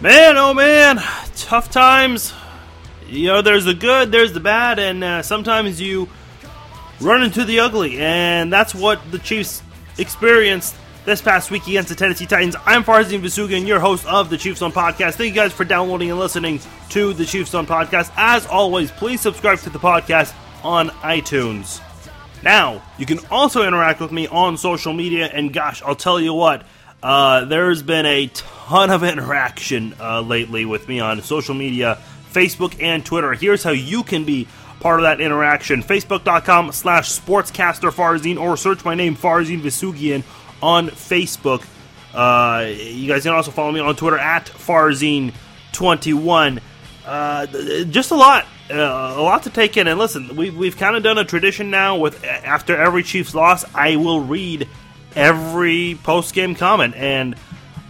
Man, oh man, tough times. You know, there's the good, there's the bad, and uh, sometimes you run into the ugly, and that's what the Chiefs experienced this past week against the Tennessee Titans. I'm Farzin Vasugian, your host of the Chiefs on Podcast. Thank you guys for downloading and listening to the Chiefs on Podcast. As always, please subscribe to the podcast on iTunes. Now, you can also interact with me on social media, and gosh, I'll tell you what, uh, there's been a ton of interaction uh, lately with me on social media, Facebook and Twitter. Here's how you can be part of that interaction. Facebook.com slash sportscaster Farzine, or search my name, Farzine Vasugian, on Facebook. Uh, you guys can also follow me on Twitter at Farzine21. Uh, just a lot, uh, a lot to take in. And listen, we, we've kind of done a tradition now with after every Chiefs loss, I will read every post game comment. And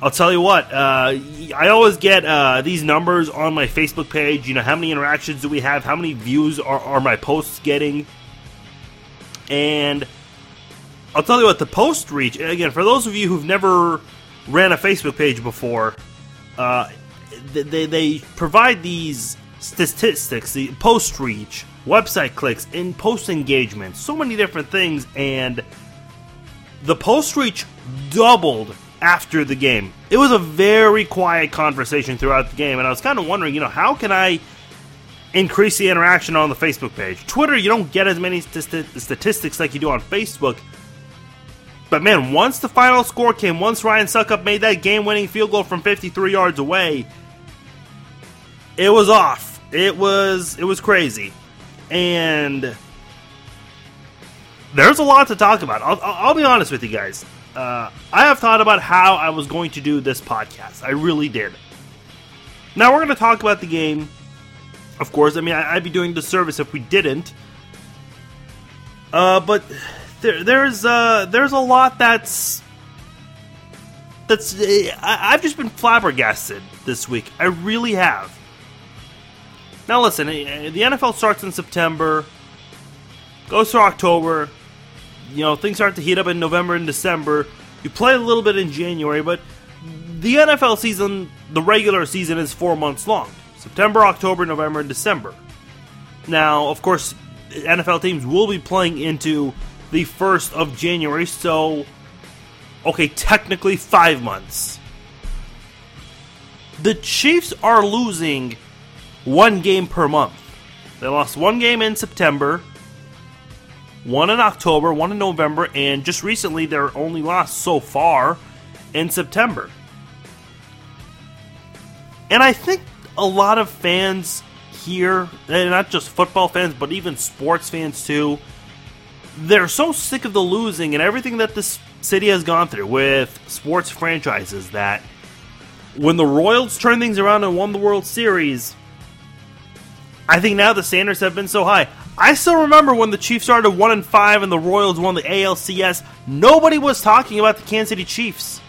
I'll tell you what, uh, I always get uh, these numbers on my Facebook page. You know, how many interactions do we have? How many views are, are my posts getting? And I'll tell you what, the post reach, again, for those of you who've never ran a Facebook page before, uh, they, they provide these statistics, the post reach, website clicks, and post engagement, so many different things, and the post reach doubled after the game. It was a very quiet conversation throughout the game, and I was kind of wondering, you know, how can I increase the interaction on the Facebook page? Twitter, you don't get as many st- statistics like you do on Facebook. But man, once the final score came, once Ryan Succop made that game-winning field goal from 53 yards away, it was off. It was it was crazy, and there's a lot to talk about. I'll, I'll be honest with you guys. Uh, I have thought about how I was going to do this podcast. I really did. Now we're going to talk about the game. Of course, I mean I, would be doing disservice if we didn't. Uh, but there, there's uh, there's a lot that's that's I, I've just been flabbergasted this week. I really have. Now listen, eh, the NFL starts in September, goes through October. You know things start to heat up in November and December. You play a little bit in January, but the NFL season, the regular season, is four months long: September, October, November, and December. Now, of course, NFL teams will be playing into the 1st of January, so, okay, technically five months. The Chiefs are losing one game per month. They lost one game in September, one in October, one in November, and just recently they're only lost so far in September. And I think a lot of fans here, and not just football fans, but even sports fans too, they're so sick of the losing and everything that this city has gone through with sports franchises that when the Royals turned things around and won the World Series, I think now the standards have been so high. I still remember when the Chiefs started one and five and the Royals won the ALCS. Nobody was talking about the Kansas City Chiefs.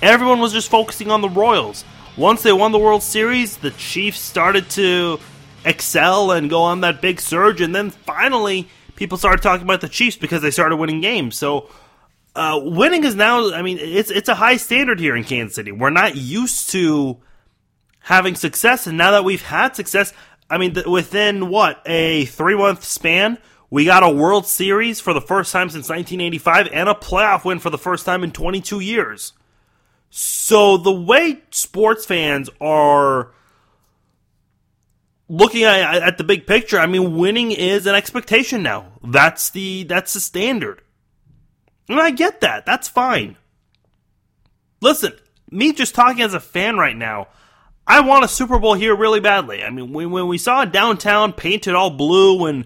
Everyone was just focusing on the Royals. Once they won the World Series, the Chiefs started to excel and go on that big surge, and then finally people started talking about the Chiefs because they started winning games. So uh, winning is now. I mean, it's it's a high standard here in Kansas City. We're not used to having success, and now that we've had success, I mean, th- within what a three month span. We got a World Series for the first time since 1985 and a playoff win for the first time in 22 years. So the way sports fans are looking at, at the big picture, I mean, winning is an expectation now. That's the that's the standard, and I get that. That's fine. Listen, me just talking as a fan right now. I want a Super Bowl here really badly. I mean, when, when we saw downtown painted all blue and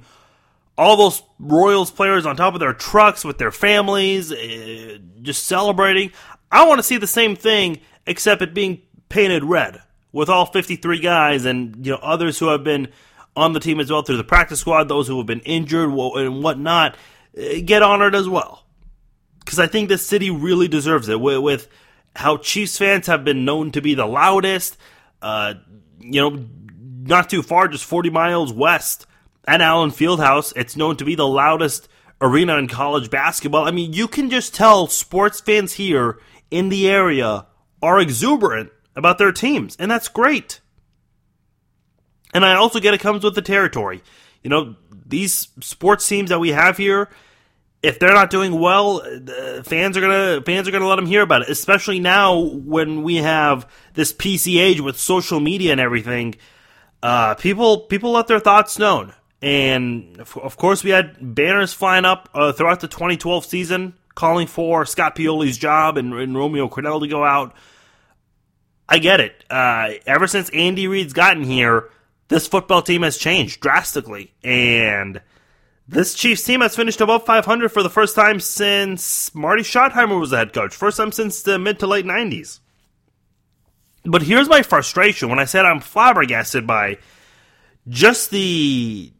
all those Royals players on top of their trucks with their families, uh, just celebrating, I want to see the same thing, except it being painted red with all 53 guys and you know others who have been on the team as well through the practice squad, those who have been injured and whatnot, eh, get honored as well. Because I think this city really deserves it with, with, how Chiefs fans have been known to be the loudest. Uh, you know, not too far, just 40 miles west at Allen Fieldhouse, it's known to be the loudest arena in college basketball. I mean, you can just tell sports fans here in the area are exuberant about their teams, and that's great. And I also get it comes with the territory. You know, these sports teams that we have here, if they're not doing well, fans are gonna fans are gonna let them hear about it. Especially now when we have this PC age with social media and everything, uh, people people let their thoughts known. And of course, we had banners flying up uh, throughout the 2012 season calling for Scott Pioli's job and, and Romeo Crennel to go out. I get it. Uh, ever since Andy Reid's gotten here, this football team has changed drastically, and this Chiefs team has finished above 500 for the first time since Marty Schottenheimer was the head coach. First time since the mid to late 90s. But here's my frustration when I said I'm flabbergasted by just the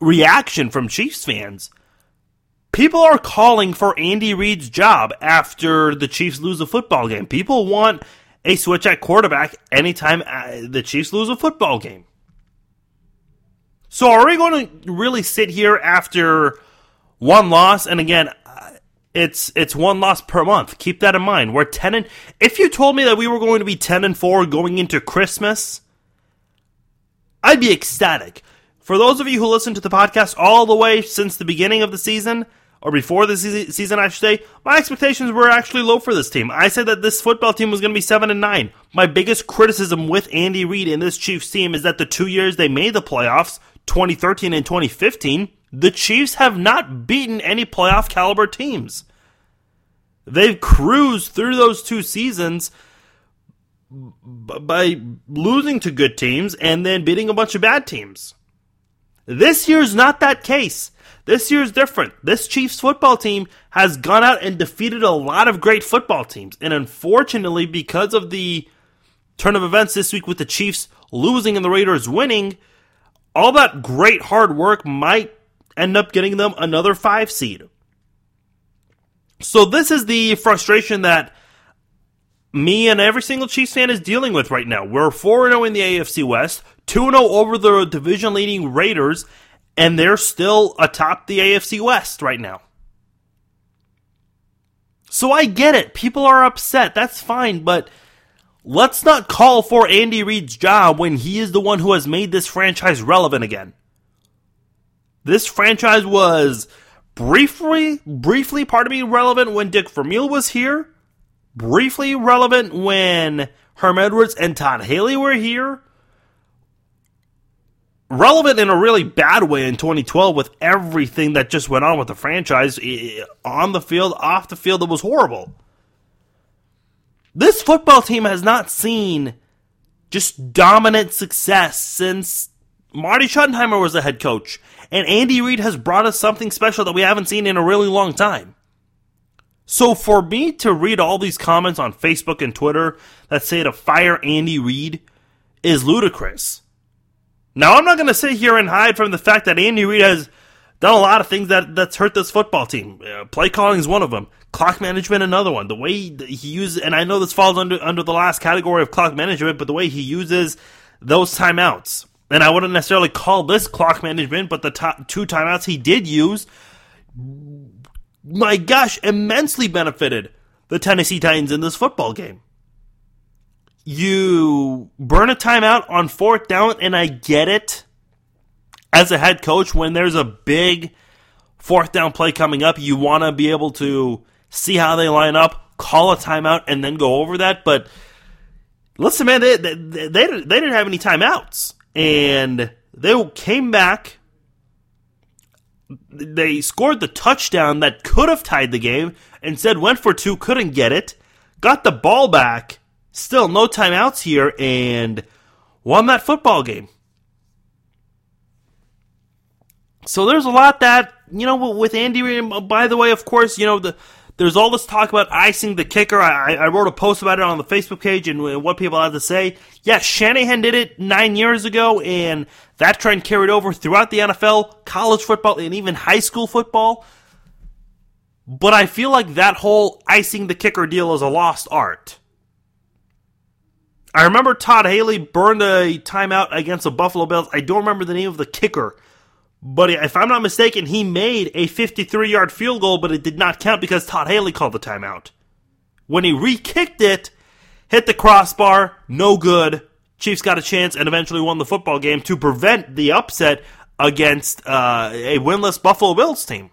reaction from Chiefs fans. People are calling for Andy Reid's job after the Chiefs lose a football game. People want a switch at quarterback anytime uh, the Chiefs lose a football game. So are we going to really sit here after one loss? And again, uh, it's it's one loss per month. Keep that in mind. We're ten and if you told me that we were going to be ten and four going into Christmas, I'd be ecstatic. For those of you who listen to the podcast all the way since the beginning of the season, or before the season, I should say, my expectations were actually low for this team. I said that this football team was going to be seven and nine. My biggest criticism with Andy Reid and this Chiefs team is that the two years they made the playoffs 2013 and 2015, the Chiefs have not beaten any playoff caliber teams. They've cruised through those two seasons by losing to good teams and then beating a bunch of bad teams. This year's not that case. This year's different. This Chiefs football team has gone out and defeated a lot of great football teams. And unfortunately, because of the turn of events this week with the Chiefs losing and the Raiders winning, all that great hard work might end up getting them another five seed. So this is the frustration that me and every single Chiefs fan is dealing with right now. We're 4 0 in the AFC West, 2 0 over the division leading Raiders, and they're still atop the AFC West right now. So I get it. People are upset. That's fine, but Let's not call for Andy Reid's job when he is the one who has made this franchise relevant again. This franchise was briefly, briefly, pardon me, relevant when Dick Vermeil was here. Briefly relevant when Herm Edwards and Todd Haley were here. Relevant in a really bad way in 2012 with everything that just went on with the franchise on the field, off the field. It was horrible. This football team has not seen just dominant success since Marty Schottenheimer was the head coach. And Andy Reid has brought us something special that we haven't seen in a really long time. So for me to read all these comments on Facebook and Twitter that say to fire Andy Reid is ludicrous. Now I'm not going to sit here and hide from the fact that Andy Reid has done a lot of things that that's hurt this football team. Uh, play calling is one of them. Clock management, another one. The way he uses, and I know this falls under under the last category of clock management, but the way he uses those timeouts, and I wouldn't necessarily call this clock management, but the top two timeouts he did use, my gosh, immensely benefited the Tennessee Titans in this football game. You burn a timeout on fourth down, and I get it as a head coach when there's a big fourth down play coming up, you want to be able to see how they line up, call a timeout, and then go over that. But listen, man, they, they, they, they didn't have any timeouts. And they came back. They scored the touchdown that could have tied the game. Instead, went for two, couldn't get it. Got the ball back. Still, no timeouts here, and won that football game. So there's a lot that you know with Andy. Uh, by the way, of course, you know the there's all this talk about icing the kicker. I, I wrote a post about it on the Facebook page and uh, what people had to say. Yeah, Shanahan did it nine years ago, and that trend carried over throughout the NFL, college football, and even high school football. But I feel like that whole icing the kicker deal is a lost art. I remember Todd Haley burned a timeout against the Buffalo Bills. I don't remember the name of the kicker but if I'm not mistaken, he made a 53 yard field goal, but it did not count because Todd Haley called the timeout. When he re kicked it, hit the crossbar, no good. Chiefs got a chance and eventually won the football game to prevent the upset against uh, a winless Buffalo Bills team.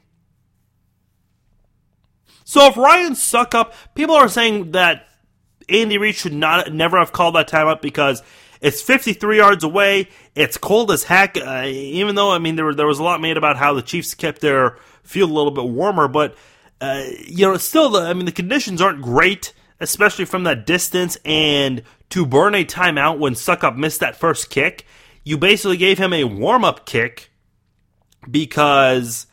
So if Ryan Succop, people are saying that Andy Reid should not never have called that timeout because it's 53 yards away. It's cold as heck. Uh, even though I mean there there was a lot made about how the Chiefs kept their field a little bit warmer, but uh, you know still the I mean the conditions aren't great, especially from that distance. And to burn a timeout when Succop missed that first kick, you basically gave him a warm up kick because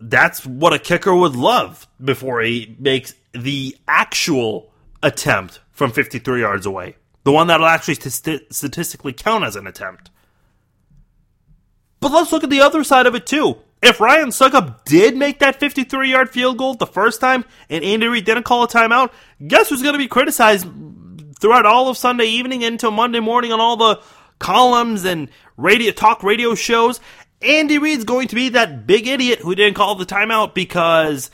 that's what a kicker would love before he makes the actual attempt from 53 yards away. The one that'll actually st- statistically count as an attempt. But let's look at the other side of it too. If Ryan Succop did make that 53 yard field goal the first time and Andy Reid didn't call a timeout, guess who's going to be criticized throughout all of Sunday evening until Monday morning on all the columns and radio talk radio shows? Andy Reid's going to be that big idiot who didn't call the timeout because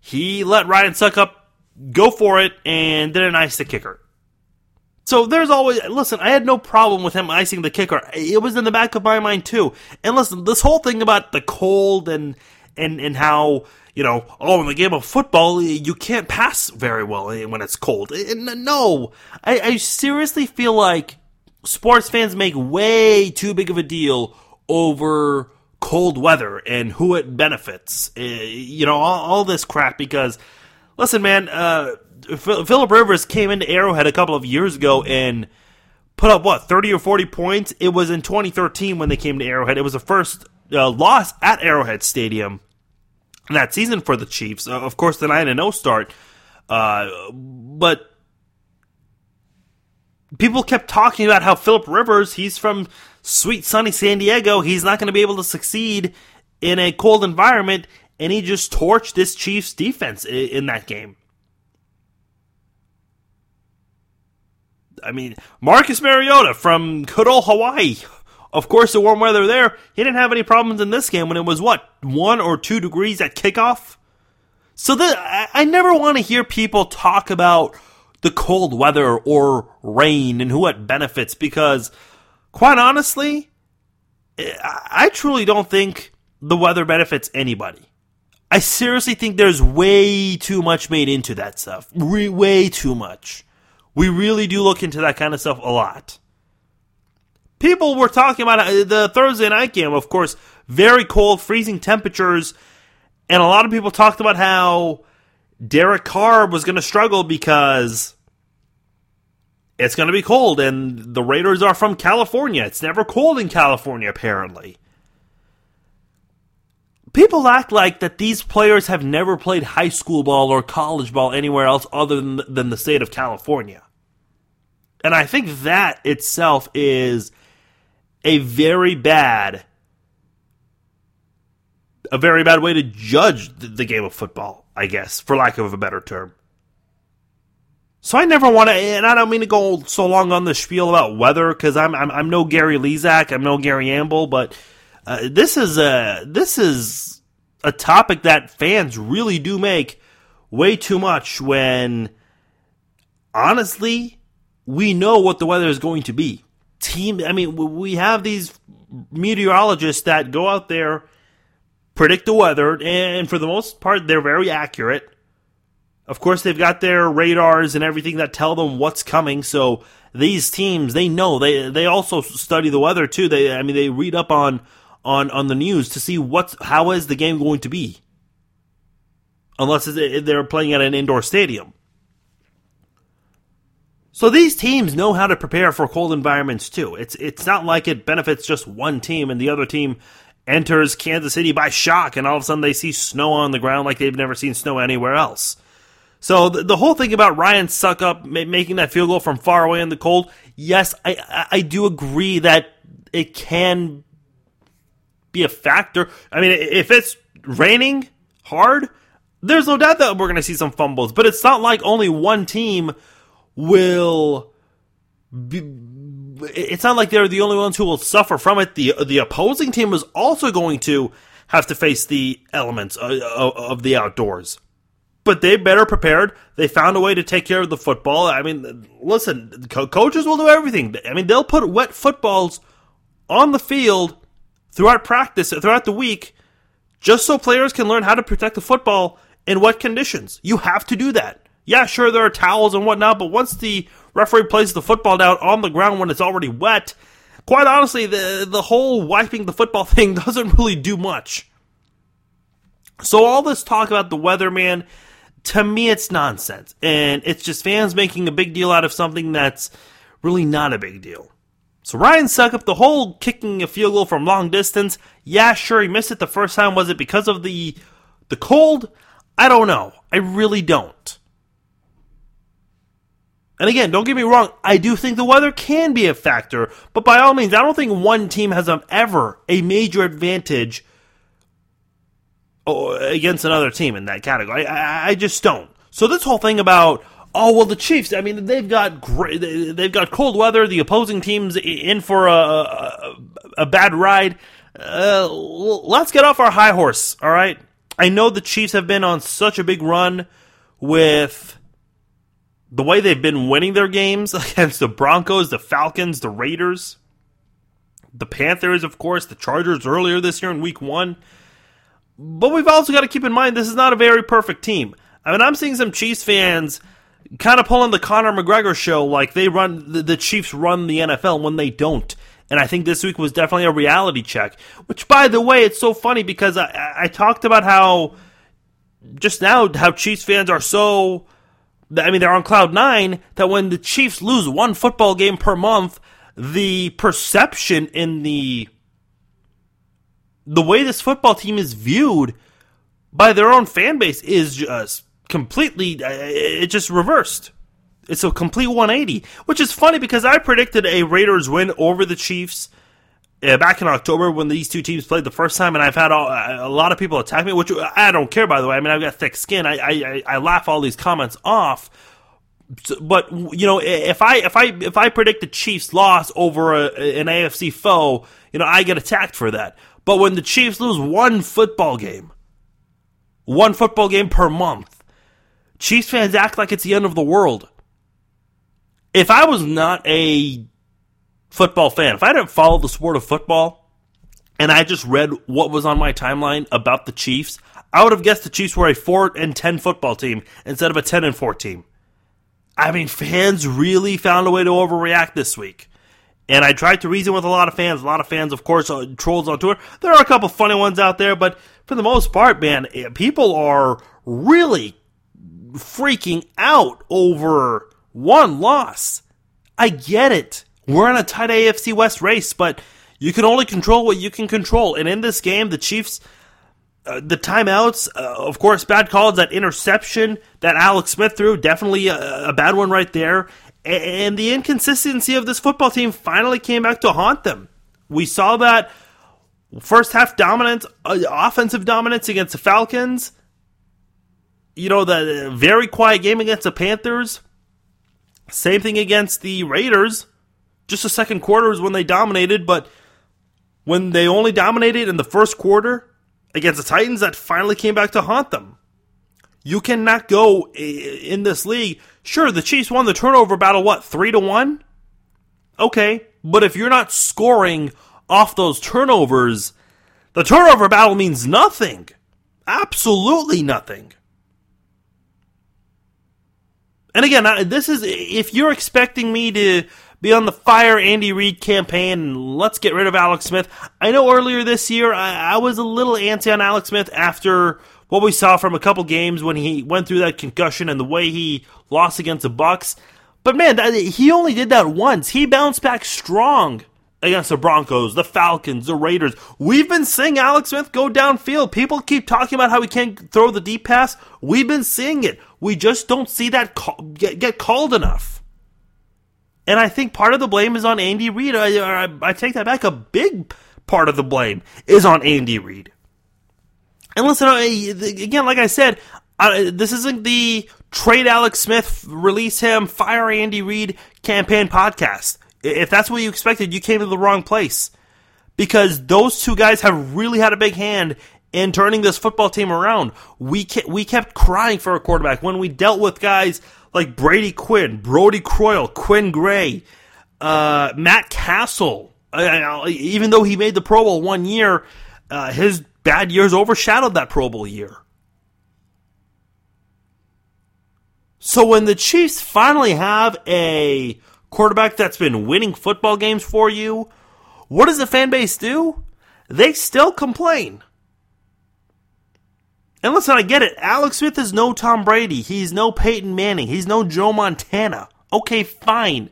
he let Ryan Succop go for it and didn't ice the kicker. So there's always listen. I had no problem with him icing the kicker. It was in the back of my mind too. And listen, this whole thing about the cold and and and how you know, oh, in the game of football, you can't pass very well when it's cold. No, I, I seriously feel like sports fans make way too big of a deal over cold weather and who it benefits. Uh, you know, all, all, this crap because, listen, man, uh, Philip Rivers came into Arrowhead a couple of years ago and put up what 30 or 40 points. It was in 2013 when they came to Arrowhead. It was the first uh, loss at Arrowhead Stadium that season for the Chiefs. Uh, of course, the 9 and 0 start. Uh, but people kept talking about how Philip Rivers, he's from sweet sunny San Diego. He's not going to be able to succeed in a cold environment, and he just torched this Chiefs defense in, in that game. I mean, Marcus Mariota from good old Hawaii. Of course, the warm weather there, he didn't have any problems in this game when it was what one or two degrees at kickoff. So the, I, I never want to hear people talk about the cold weather or rain and who it benefits because quite honestly, eh, I truly don't think the weather benefits anybody. I seriously think there's way too much made into that stuff. Re- way too much. We really do look into that kind of stuff a lot. People were talking about uh, the Thursday night game, of course, very cold, freezing temperatures, and a lot of people talked about how Derek Carr was going to struggle because it's going to be cold, and the Raiders are from California. It's never cold in California, apparently. People act like that these players have never played high school ball or college ball anywhere else other than, than the state of California. And I think that itself is a very bad a very bad way to judge the game of football, I guess, for lack of a better term. So I never want to, and I don't mean to go so long on the spiel about weather because I'm, I'm I'm no Gary Lezak, I'm no Gary Amble, but uh, this is a this is a topic that fans really do make way too much when honestly we know what the weather is going to be. Team, I mean, we have these meteorologists that go out there predict the weather, and for the most part, they're very accurate. Of course, they've got their radars and everything that tell them what's coming. So these teams, they know they they also study the weather too. They I mean they read up on on on the news to see what's how is the game going to be. Unless they're playing at an indoor stadium. So these teams know how to prepare for cold environments too. It's it's not like it benefits just one team and the other team enters Kansas City by shock and all of a sudden they see snow on the ground like they've never seen snow anywhere else. So the, the, whole thing about Ryan Succop making that field goal from far away in the cold, yes, I, I do agree that it can be a factor. I mean, if it's raining hard, there's no doubt that we're going to see some fumbles. But it's not like only one team will. Be, it's not like they're the only ones who will suffer from it. The the opposing team is also going to have to face the elements of, of the outdoors. but they better prepared. They found a way to take care of the football. I mean, listen, co- coaches will do everything. I mean, they'll put wet footballs on the field throughout practice, throughout the week, just so players can learn how to protect the football in wet conditions. You have to do that. Yeah, sure, there are towels and whatnot, but once the referee places the football down on the ground when it's already wet, quite honestly, the the whole wiping the football thing doesn't really do much. So all this talk about the weather, man, to me it's nonsense. And it's just fans making a big deal out of something that's really not a big deal. So Ryan Succop the whole kicking a field goal from long distance. Yeah, sure, he missed it the first time. Was it because of the the cold? I don't know. I really don't. And again, don't get me wrong, I do think the weather can be a factor, but by all means, I don't think one team has ever a major advantage against another team in that category. I, I just don't. So this whole thing about oh well, the Chiefs. I mean, they've got great, they've got cold weather. The opposing team's in for a a, a bad ride. Uh, let's get off our high horse. All right. I know the Chiefs have been on such a big run with the way they've been winning their games against the Broncos, the Falcons, the Raiders, the Panthers, of course, the Chargers earlier this year in week one. But we've also got to keep in mind this is not a very perfect team. I mean, I'm seeing some Chiefs fans kind of pulling the Conor McGregor show like they run the, the Chiefs run the NFL when they don't. And I think this week was definitely a reality check. Which, by the way, it's so funny because I, I talked about how just now how Chiefs fans are so. I mean, they're on cloud nine that when the Chiefs lose one football game per month, the perception in the the way this football team is viewed by their own fan base is just completely uh, it just reversed. It's a complete 180, which is funny because I predicted a Raiders win over the Chiefs back in October when these two teams played the first time, and I've had all, a lot of people attack me, which I don't care by the way. I mean, I've got thick skin. I I, I laugh all these comments off. But you know, if I if I if I predict the Chiefs loss over a, an AFC foe, you know, I get attacked for that. But when the Chiefs lose one football game, one football game per month, Chiefs fans act like it's the end of the world. If I was not a football fan, if I didn't follow the sport of football, and I just read what was on my timeline about the Chiefs, I would have guessed the Chiefs were a 4 and 10 football team instead of a 10 and 4 team. I mean, fans really found a way to overreact this week. And I tried to reason with a lot of fans. A lot of fans, of course, uh, trolls on Twitter. There are a couple funny ones out there, but for the most part, man, eh, people are really freaking out over one loss. I get it. We're in a tight AFC West race, but you can only control what you can control. And in this game, the Chiefs, uh, the timeouts, uh, of course, bad calls, that interception that Alex Smith threw, definitely a, a bad one right there. And the inconsistency of this football team finally came back to haunt them. We saw that first half dominance, uh, offensive dominance against the Falcons. You know, the very quiet game against the Panthers. Same thing against the Raiders. Just the second quarter is when they dominated, but when they only dominated in the first quarter against the Titans, that finally came back to haunt them. You cannot go in this league. Sure, the Chiefs won the turnover battle, what, three to one? Okay, but if you're not scoring off those turnovers, the turnover battle means nothing. Absolutely nothing. And again, this is if you're expecting me to be on the fire Andy Reid campaign and let's get rid of Alex Smith. I know earlier this year I, I was a little antsy on Alex Smith after what we saw from a couple games when he went through that concussion and the way he lost against the Bucs. But man, that, he only did that once. He bounced back strong against the Broncos, the Falcons, the Raiders. We've been seeing Alex Smith go downfield. People keep talking about how he can't throw the deep pass. We've been seeing it. We just don't see that call, get, get called enough. And I think part of the blame is on Andy Reid. I, I, I take that back. A big part of the blame is on Andy Reid. And listen, again, like I said, uh, this isn't the trade Alex Smith, release him, fire Andy Reid campaign podcast. If that's what you expected, you came to the wrong place. Because those two guys have really had a big hand in turning this football team around. We kept, we kept crying for a quarterback when we dealt with guys like Brady Quinn, Brodie Croyle, Quinn Gray, uh, Matt Cassel. Uh, even though he made the Pro Bowl one year, uh, his bad years overshadowed that Pro Bowl year. So when the Chiefs finally have a quarterback that's been winning football games for you, what does the fan base do? They still complain. And listen, I get it. Alex Smith is no Tom Brady. He's no Peyton Manning. He's no Joe Montana. Okay, fine.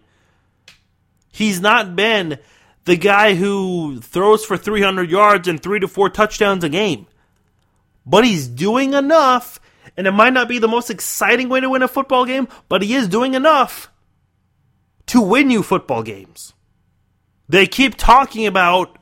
He's not been the guy who throws for 300 yards and three to four touchdowns a game. But he's doing enough and it might not be the most exciting way to win a football game, but he is doing enough to win you football games. They keep talking about,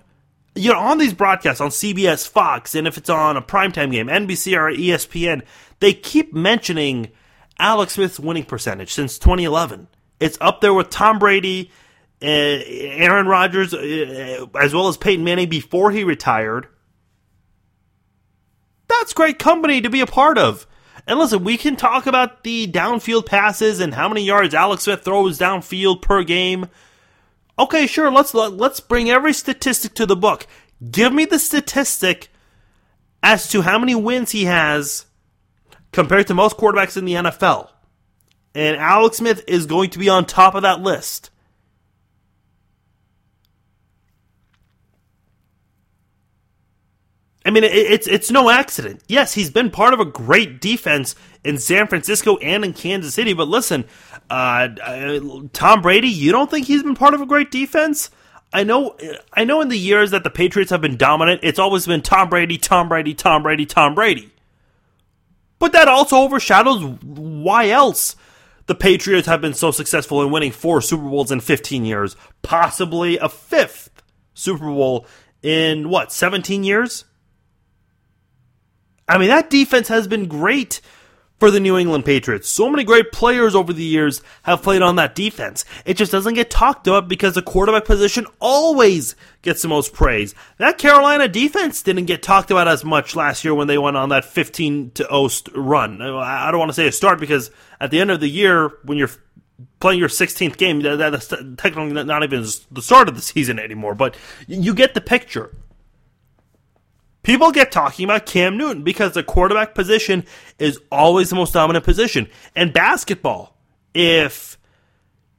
you know, on these broadcasts on CBS, Fox, and if it's on a primetime game, NBC or ESPN, they keep mentioning Alex Smith's winning percentage since 2011. It's up there with Tom Brady, uh, Aaron Rodgers, uh, as well as Peyton Manning before he retired. That's great company to be a part of. And listen, we can talk about the downfield passes and how many yards Alex Smith throws downfield per game. Okay, sure, let's let's bring every statistic to the book. Give me the statistic as to how many wins he has compared to most quarterbacks in the NFL. And Alex Smith is going to be on top of that list. I mean, it's it's no accident. Yes, he's been part of a great defense in San Francisco and in Kansas City. But listen, uh, uh, Tom Brady, you don't think he's been part of a great defense? I know, I know. In the years that the Patriots have been dominant, it's always been Tom Brady, Tom Brady, Tom Brady, Tom Brady. But that also overshadows why else the Patriots have been so successful in winning four Super Bowls in 15 years, possibly a fifth Super Bowl in what 17 years. I mean, that defense has been great for the New England Patriots. So many great players over the years have played on that defense. It just doesn't get talked about because the quarterback position always gets the most praise. That Carolina defense didn't get talked about as much last year when they went on that 15 to 0 run. I don't want to say a start because at the end of the year, when you're playing your 16th game, that's technically not even the start of the season anymore, but you get the picture. People get talking about Cam Newton because the quarterback position is always the most dominant position. And basketball, if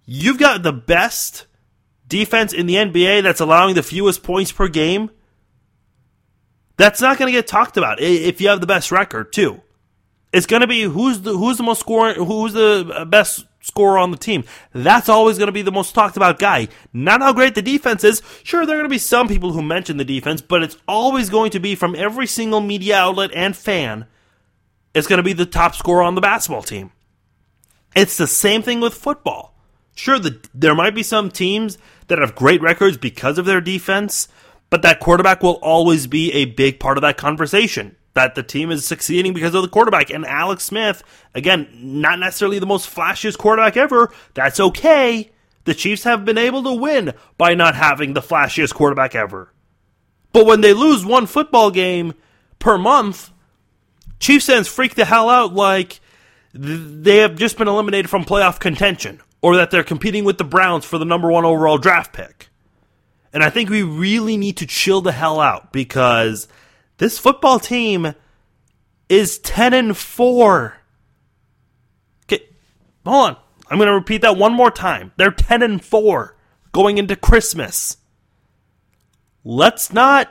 you've got the best defense in the NBA that's allowing the fewest points per game, that's not going to get talked about if you have the best record, too. It's going to be who's the who's the most scoring, who's the uh, best scorer on the team. That's always going to be the most talked about guy. Not how great the defense is. Sure, there are going to be some people who mention the defense, but it's always going to be from every single media outlet and fan. It's going to be the top scorer on the basketball team. It's the same thing with football. Sure, the, there might be some teams that have great records because of their defense, but that quarterback will always be a big part of that conversation that the team is succeeding because of the quarterback. And Alex Smith, again, not necessarily the most flashiest quarterback ever. That's okay. The Chiefs have been able to win by not having the flashiest quarterback ever. But when they lose one football game per month, Chiefs fans freak the hell out like they have just been eliminated from playoff contention or that they're competing with the Browns for the number one overall draft pick. And I think we really need to chill the hell out because this football team is 10 and 4. Okay, hold on. I'm going to repeat that one more time. They're 10 and 4 going into Christmas. Let's not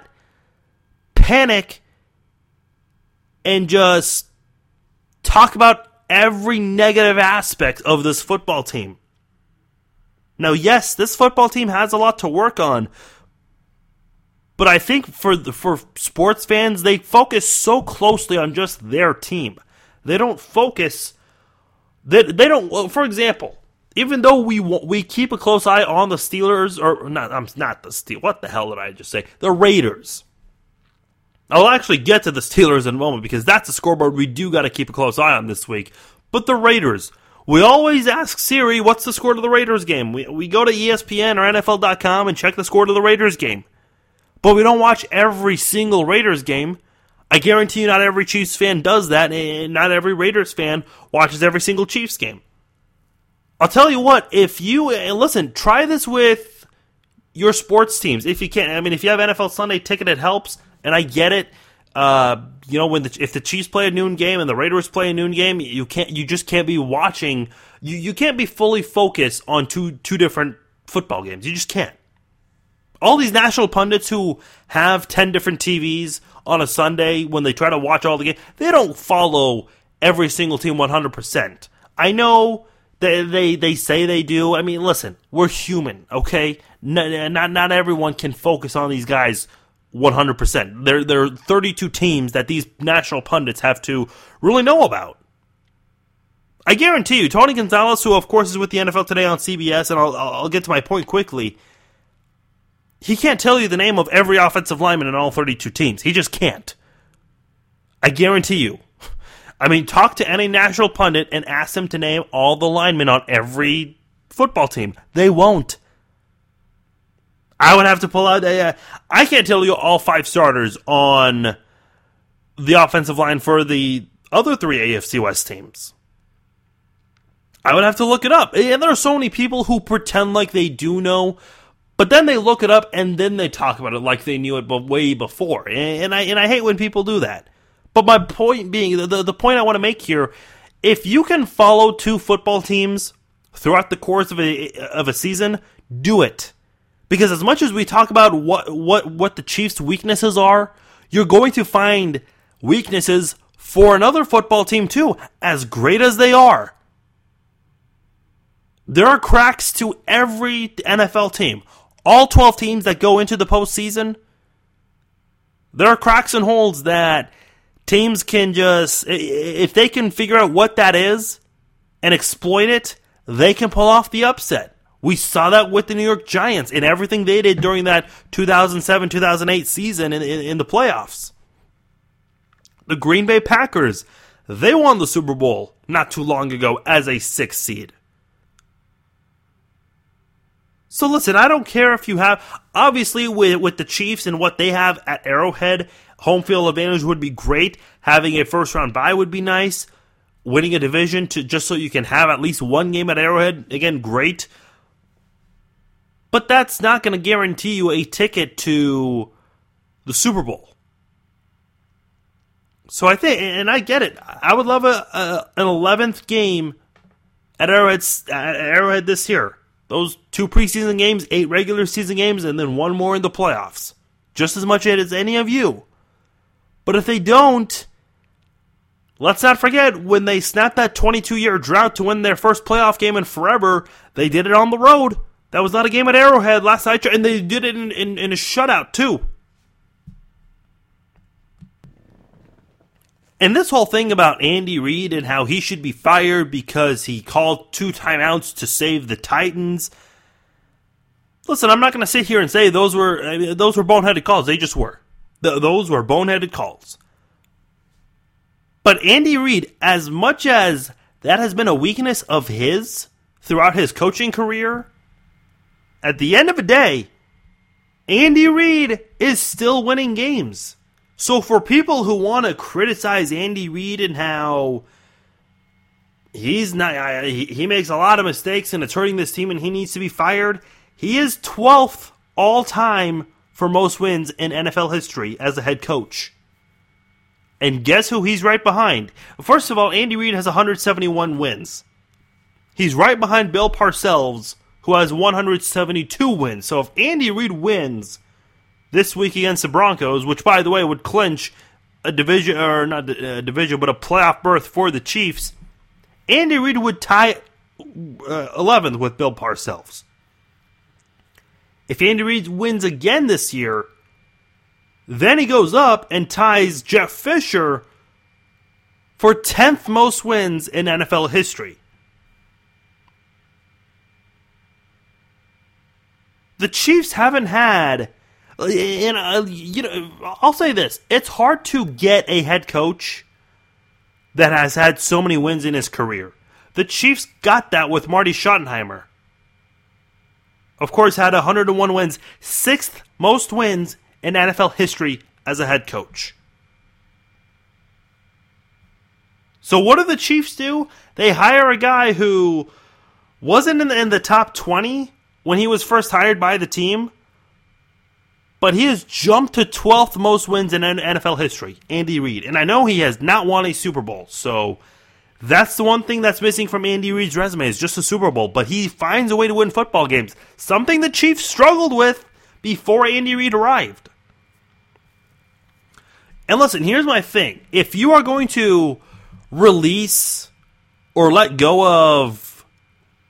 panic and just talk about every negative aspect of this football team. Now, yes, this football team has a lot to work on, but I think for the, for sports fans, they focus so closely on just their team. They don't focus. They, they don't. For example, even though we we keep a close eye on the Steelers, or not, I'm not the Steel. What the hell did I just say? The Raiders. I'll actually get to the Steelers in a moment because that's a scoreboard we do got to keep a close eye on this week. But the Raiders, we always ask Siri, what's the score to the Raiders game? We, we go to ESPN or NFL.com and check the score to the Raiders game but we don't watch every single Raiders game. I guarantee you, not every Chiefs fan does that, and not every Raiders fan watches every single Chiefs game. I'll tell you what, if you listen, try this with your sports teams. If you can't, I mean, if you have NFL Sunday ticket, it helps, and I get it. Uh, you know, when the, if the Chiefs play a noon game and the Raiders play a noon game, you can't, you just can't be watching. You you can't be fully focused on two two different football games. You just can't. All these national pundits who have ten different TVs on a Sunday when they try to watch all the games, they don't follow every single team one hundred percent. I know they, they they say they do. I mean, listen, we're human, okay? Not not, not everyone can focus on these guys 100%. There there are 32 teams that these national pundits have to really know about. I guarantee you, Tony Gonzalez, who of course is with the NFL today on CBS, and I'll I'll get to my point quickly. He can't tell you the name of every offensive lineman in all 32 teams. He just can't. I guarantee you. I mean, talk to any national pundit and ask them to name all the linemen on every football team. They won't. I would have to pull out. Uh, I can't tell you all five starters on the offensive line for the other three AFC West teams. I would have to look it up. And there are so many people who pretend like they do know, but then they look it up and then they talk about it like they knew it way before. And I and I hate when people do that. But my point being, the, the point I want to make here, if you can follow two football teams throughout the course of a, of a season, do it. Because as much as we talk about what, what, what the Chiefs' weaknesses are, you're going to find weaknesses for another football team too, as great as they are. There are cracks to every NFL team. All 12 teams that go into the postseason, there are cracks and holes that teams can just if they can figure out what that is and exploit it, they can pull off the upset. We saw that with the New York Giants and everything they did during that 2007 2008 season in, in, in, the playoffs. The Green Bay Packers, they won the Super Bowl not too long ago as a six seed. So listen, I don't care if you have obviously with with the Chiefs and what they have at Arrowhead, home field advantage would be great. Having a first round bye would be nice. Winning a division to just so you can have at least one game at Arrowhead, again, great. But that's not going to guarantee you a ticket to the Super Bowl. So I think, and I get it. I would love a, a an eleventh game at Arrowhead, at Arrowhead this year. Those two preseason games, eight regular season games, and then one more in the playoffs. Just as much as any of you. But if they don't, let's not forget when they snapped that 22 year drought to win their first playoff game in forever, they did it on the road. That was not a game at Arrowhead last night, and they did it in, in, in a shutout, too. And this whole thing about Andy Reid and how he should be fired because he called two timeouts to save the Titans. Listen, I'm not going to sit here and say those were those were boneheaded calls. They just were. those were boneheaded calls. But Andy Reid, as much as that has been a weakness of his throughout his coaching career, at the end of the day, Andy Reid is still winning games. So for people who want to criticize Andy Reid and how he's not he makes a lot of mistakes and it's hurting this team and he needs to be fired, he is 12th all time for most wins in NFL history as a head coach. And guess who he's right behind? First of all, Andy Reid has 171 wins. He's right behind Bill Parcells, who has 172 wins. So if Andy Reid wins, this week against the Broncos, which by the way would clinch a division or not a division, but a playoff berth for the Chiefs. Andy Reid would tie uh, eleventh with Bill Parcells. If Andy Reid wins again this year, then he goes up and ties Jeff Fisher for 10th most wins in NFL history. The Chiefs haven't had and uh, you know, I'll say this: it's hard to get a head coach that has had so many wins in his career. The Chiefs got that with Marty Schottenheimer. Of course, had 101 wins, sixth most wins in NFL history as a head coach. So what do the Chiefs do? They hire a guy who wasn't in the, in the top 20 when he was first hired by the team, but he has jumped to 12th most wins in NFL history, Andy Reid. And I know he has not won a Super Bowl, so that's the one thing that's missing from Andy Reid's resume is just a Super Bowl, but he finds a way to win football games, something the Chiefs struggled with before Andy Reid arrived. And listen, here's my thing. If you are going to release or let go of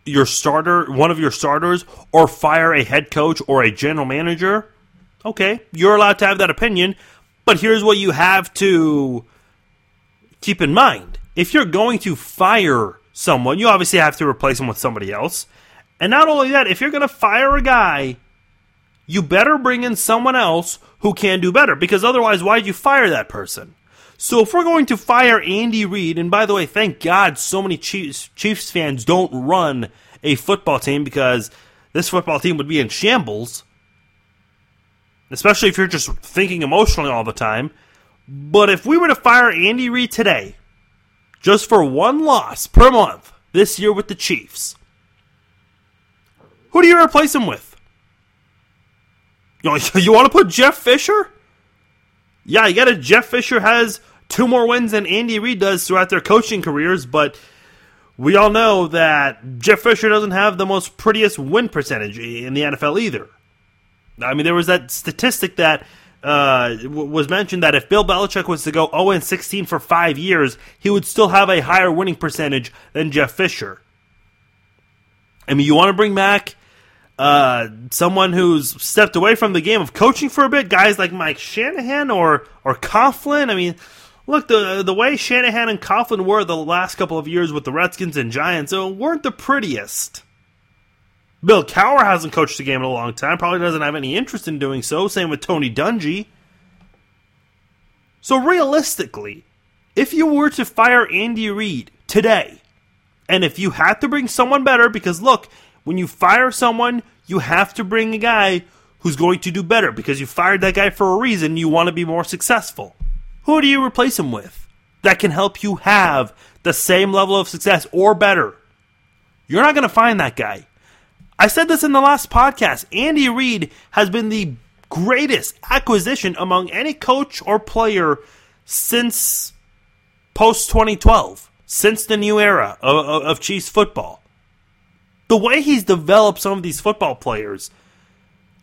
your starter, one of your starters, or fire a head coach or a general manager, okay, you're allowed to have that opinion, but here's what you have to keep in mind. If you're going to fire someone, you obviously have to replace them with somebody else. And not only that, if you're going to fire a guy, you better bring in someone else who can do better because otherwise, why'd you fire that person? So if we're going to fire Andy Reid, and by the way, thank God so many Chiefs, Chiefs fans don't run a football team because this football team would be in shambles especially if you're just thinking emotionally all the time. But if we were to fire Andy Reid today, just for one loss per month this year with the Chiefs, who do you replace him with? You, want to put Jeff Fisher? Yeah, you got it. Jeff Fisher has two more wins than Andy Reid does throughout their coaching careers, but we all know that Jeff Fisher doesn't have the most prettiest win percentage in the NFL either. I mean, there was that statistic that uh, was mentioned that if Bill Belichick was to go 0 16 for five years, he would still have a higher winning percentage than Jeff Fisher. I mean, you want to bring back uh, someone who's stepped away from the game of coaching for a bit, guys like Mike Shanahan or or Coughlin. I mean, look the the way Shanahan and Coughlin were the last couple of years with the Redskins and Giants, it weren't the prettiest. Bill Cowher hasn't coached the game in a long time, probably doesn't have any interest in doing so. Same with Tony Dungy. So, realistically, if you were to fire Andy Reid today, and if you had to bring someone better, because look, when you fire someone, you have to bring a guy who's going to do better because you fired that guy for a reason. You want to be more successful. Who do you replace him with that can help you have the same level of success or better? You're not going to find that guy. I said this in the last podcast. Andy Reid has been the greatest acquisition among any coach or player since post 2012, since the new era of, of Chiefs football. The way he's developed some of these football players,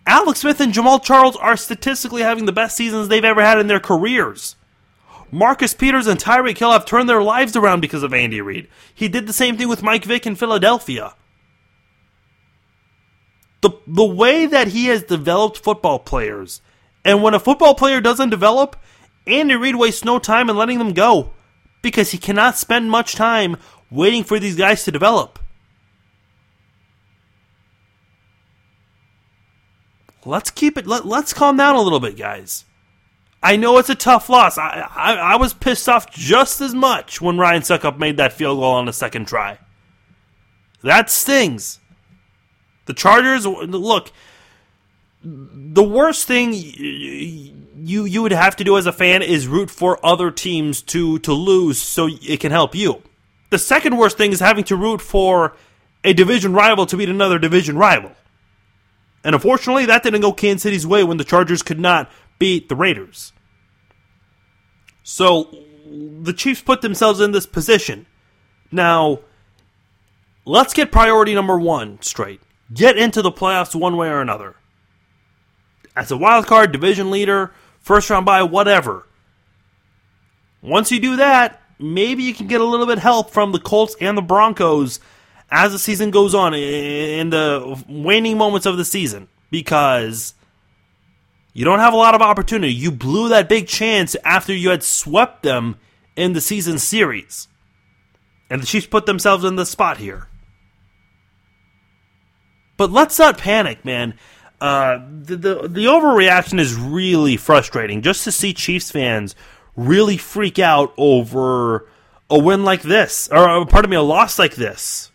Alex Smith and Jamaal Charles are statistically having the best seasons they've ever had in their careers. Marcus Peters and Tyreek Hill have turned their lives around because of Andy Reid. He did the same thing with Mike Vick in Philadelphia the the way that he has developed football players, and when a football player doesn't develop, Andy Reid wastes no time in letting them go because he cannot spend much time waiting for these guys to develop. Let's keep it. Let, let's calm down a little bit, guys. I know it's a tough loss. I, I, I was pissed off just as much when Ryan Succop made that field goal on the second try. That stings. The Chargers, look, the worst thing you you would have to do as a fan is root for other teams to to lose so it can help you. The second worst thing is having to root for a division rival to beat another division rival. And unfortunately, that didn't go Kansas City's way when the Chargers could not beat the Raiders. So the Chiefs put themselves in this position. Now, let's get priority number one straight get into the playoffs one way or another. As a wild card, division leader, first round bye, whatever. Once you do that, maybe you can get a little bit help from the Colts and the Broncos as the season goes on in the waning moments of the season because you don't have a lot of opportunity. You blew that big chance after you had swept them in the season series. And the Chiefs put themselves in the spot here. But let's not panic, man. Uh, the, the the overreaction is really frustrating. Just to see Chiefs fans really freak out over a win like this, or uh, pardon me, a loss like this.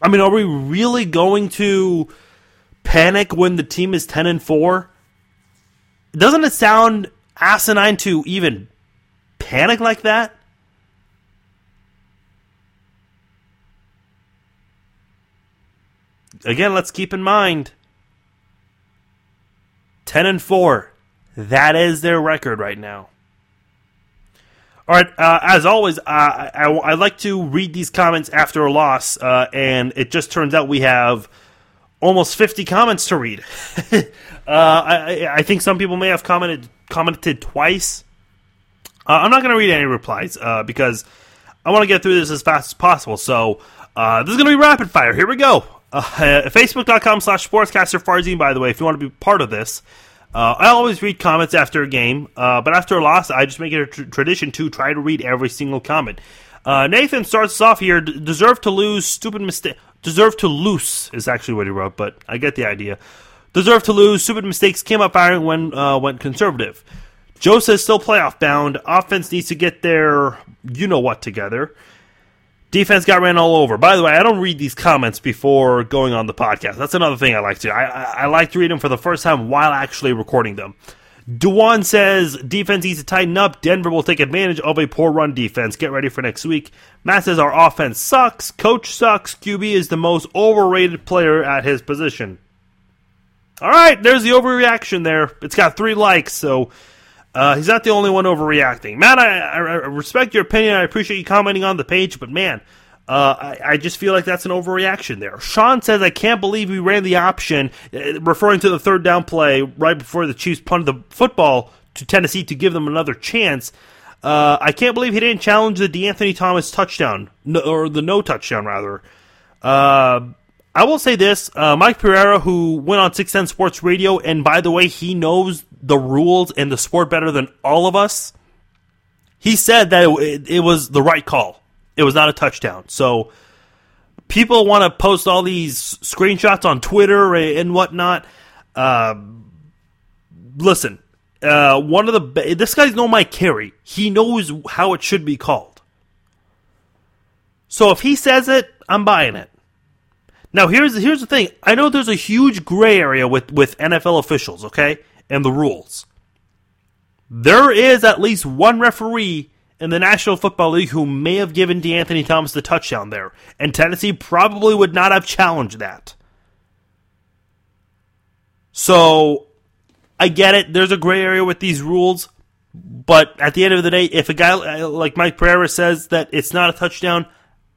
I mean, are we really going to panic when the team is ten and four? Doesn't it sound asinine to even panic like that? Again, let's keep in mind 10 and 4. That is their record right now. All right, uh, as always, uh, I, I, like to read these comments after a loss, uh, and it just turns out we have almost 50 comments to read. Uh, I, I, think some people may have commented commented twice. Uh, I'm not going to read any replies uh, because I want to get through this as fast as possible. So this is going to be rapid fire. Here we go. Facebook.com slash sportscaster Farzine, by the way, if you want to be part of this. Uh, I always read comments after a game, uh, but after a loss, I just make it a tr- tradition to try to read every single comment. Uh, Nathan starts off here. Deserve to lose. Stupid mistake. Deserve to lose is actually what he wrote, but I get the idea. Deserve to lose. Stupid mistakes came up firing when uh, went conservative. Joe says still playoff bound. Offense needs to get their you know what together. Defense got ran all over. By the way, I don't read these comments before going on the podcast. That's another thing I like to. I, I, I like to read them for the first time while actually recording them. Dewan says defense needs to tighten up. Denver will take advantage of a poor run defense. Get ready for next week. Matt says our offense sucks. Coach sucks. QB is the most overrated player at his position. All right, there's the overreaction there. It's got three likes, so uh, he's not the only one overreacting. Matt, I, I, respect your opinion. I appreciate you commenting on the page, but man, uh, I, I, just feel like that's an overreaction there. Sean says, I can't believe we ran the option, uh, referring to the third down play right before the Chiefs punted the football to Tennessee to give them another chance. Uh, I can't believe he didn't challenge the De'Anthony Thomas touchdown, no, or the no touchdown, rather. I will say this uh, Mike Pereira, who went on 610 Sports Radio, and by the way, he knows the rules and the sport better than all of us. He said that it, it was the right call. It was not a touchdown. So people want to post all these screenshots on Twitter and whatnot. Uh, listen, uh, one of the this guy's no Mike Carey. He knows how it should be called. So if he says it, I'm buying it. Now here's here's the thing. I know there's a huge gray area with with NFL officials. Okay, and the rules. There is at least one referee in the National Football League who may have given De'Anthony Thomas the touchdown there, and Tennessee probably would not have challenged that. So, I get it. There's a gray area with these rules, but at the end of the day, if a guy like Mike Pereira says that it's not a touchdown,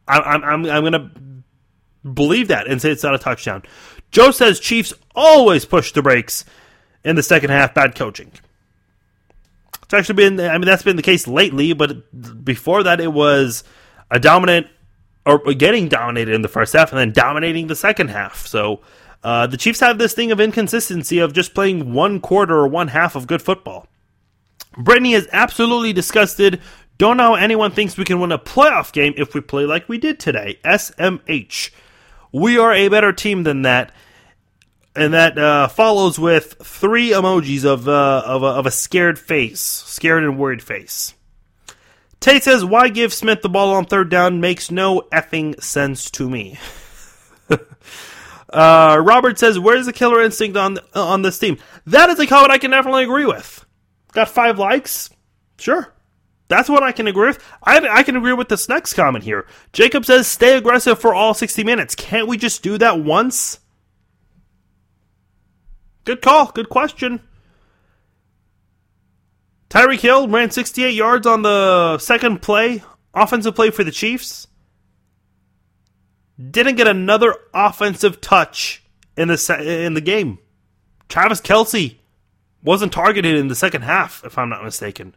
I'm I'm I'm gonna believe that and say it's not a touchdown. Joe says Chiefs always push the brakes in the second half, bad coaching. It's actually been, I mean, that's been the case lately, but before that, it was a dominant or getting dominated in the first half and then dominating the second half. So uh, the Chiefs have this thing of inconsistency of just playing one quarter or one half of good football. Brittany is absolutely disgusted. Don't know anyone thinks we can win a playoff game if we play like we did today. SMH. We are a better team than that and that uh, follows with three emojis of uh, of, a, of a scared face, scared and worried face. Tate says, "Why give Smith the ball on third down makes no effing sense to me." uh, Robert says, "Where's the killer instinct on on this team?" That is a comment I can definitely agree with. Got five likes, sure. That's what I can agree with. I, I can agree with this next comment here. Jacob says, "Stay aggressive for all 60 minutes." Can't we just do that once? Good call. Good question. Tyreek Hill ran 68 yards on the second play, offensive play for the Chiefs. Didn't get another offensive touch in the in the game. Travis Kelce wasn't targeted in the second half, if I'm not mistaken.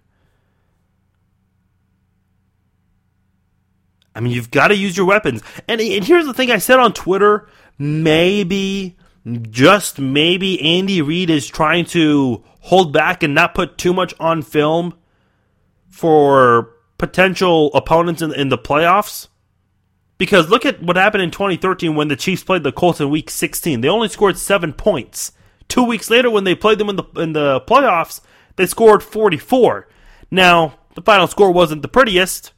I mean, you've got to use your weapons. And, and here's the thing I said on Twitter maybe just maybe Andy Reid is trying to hold back and not put too much on film for potential opponents in, in the playoffs. Because look at what happened in 2013 when the Chiefs played the Colts in Week 16. They only scored seven points. Two weeks later, when they played them in the in the playoffs, they scored 44. Now the final score wasn't the prettiest,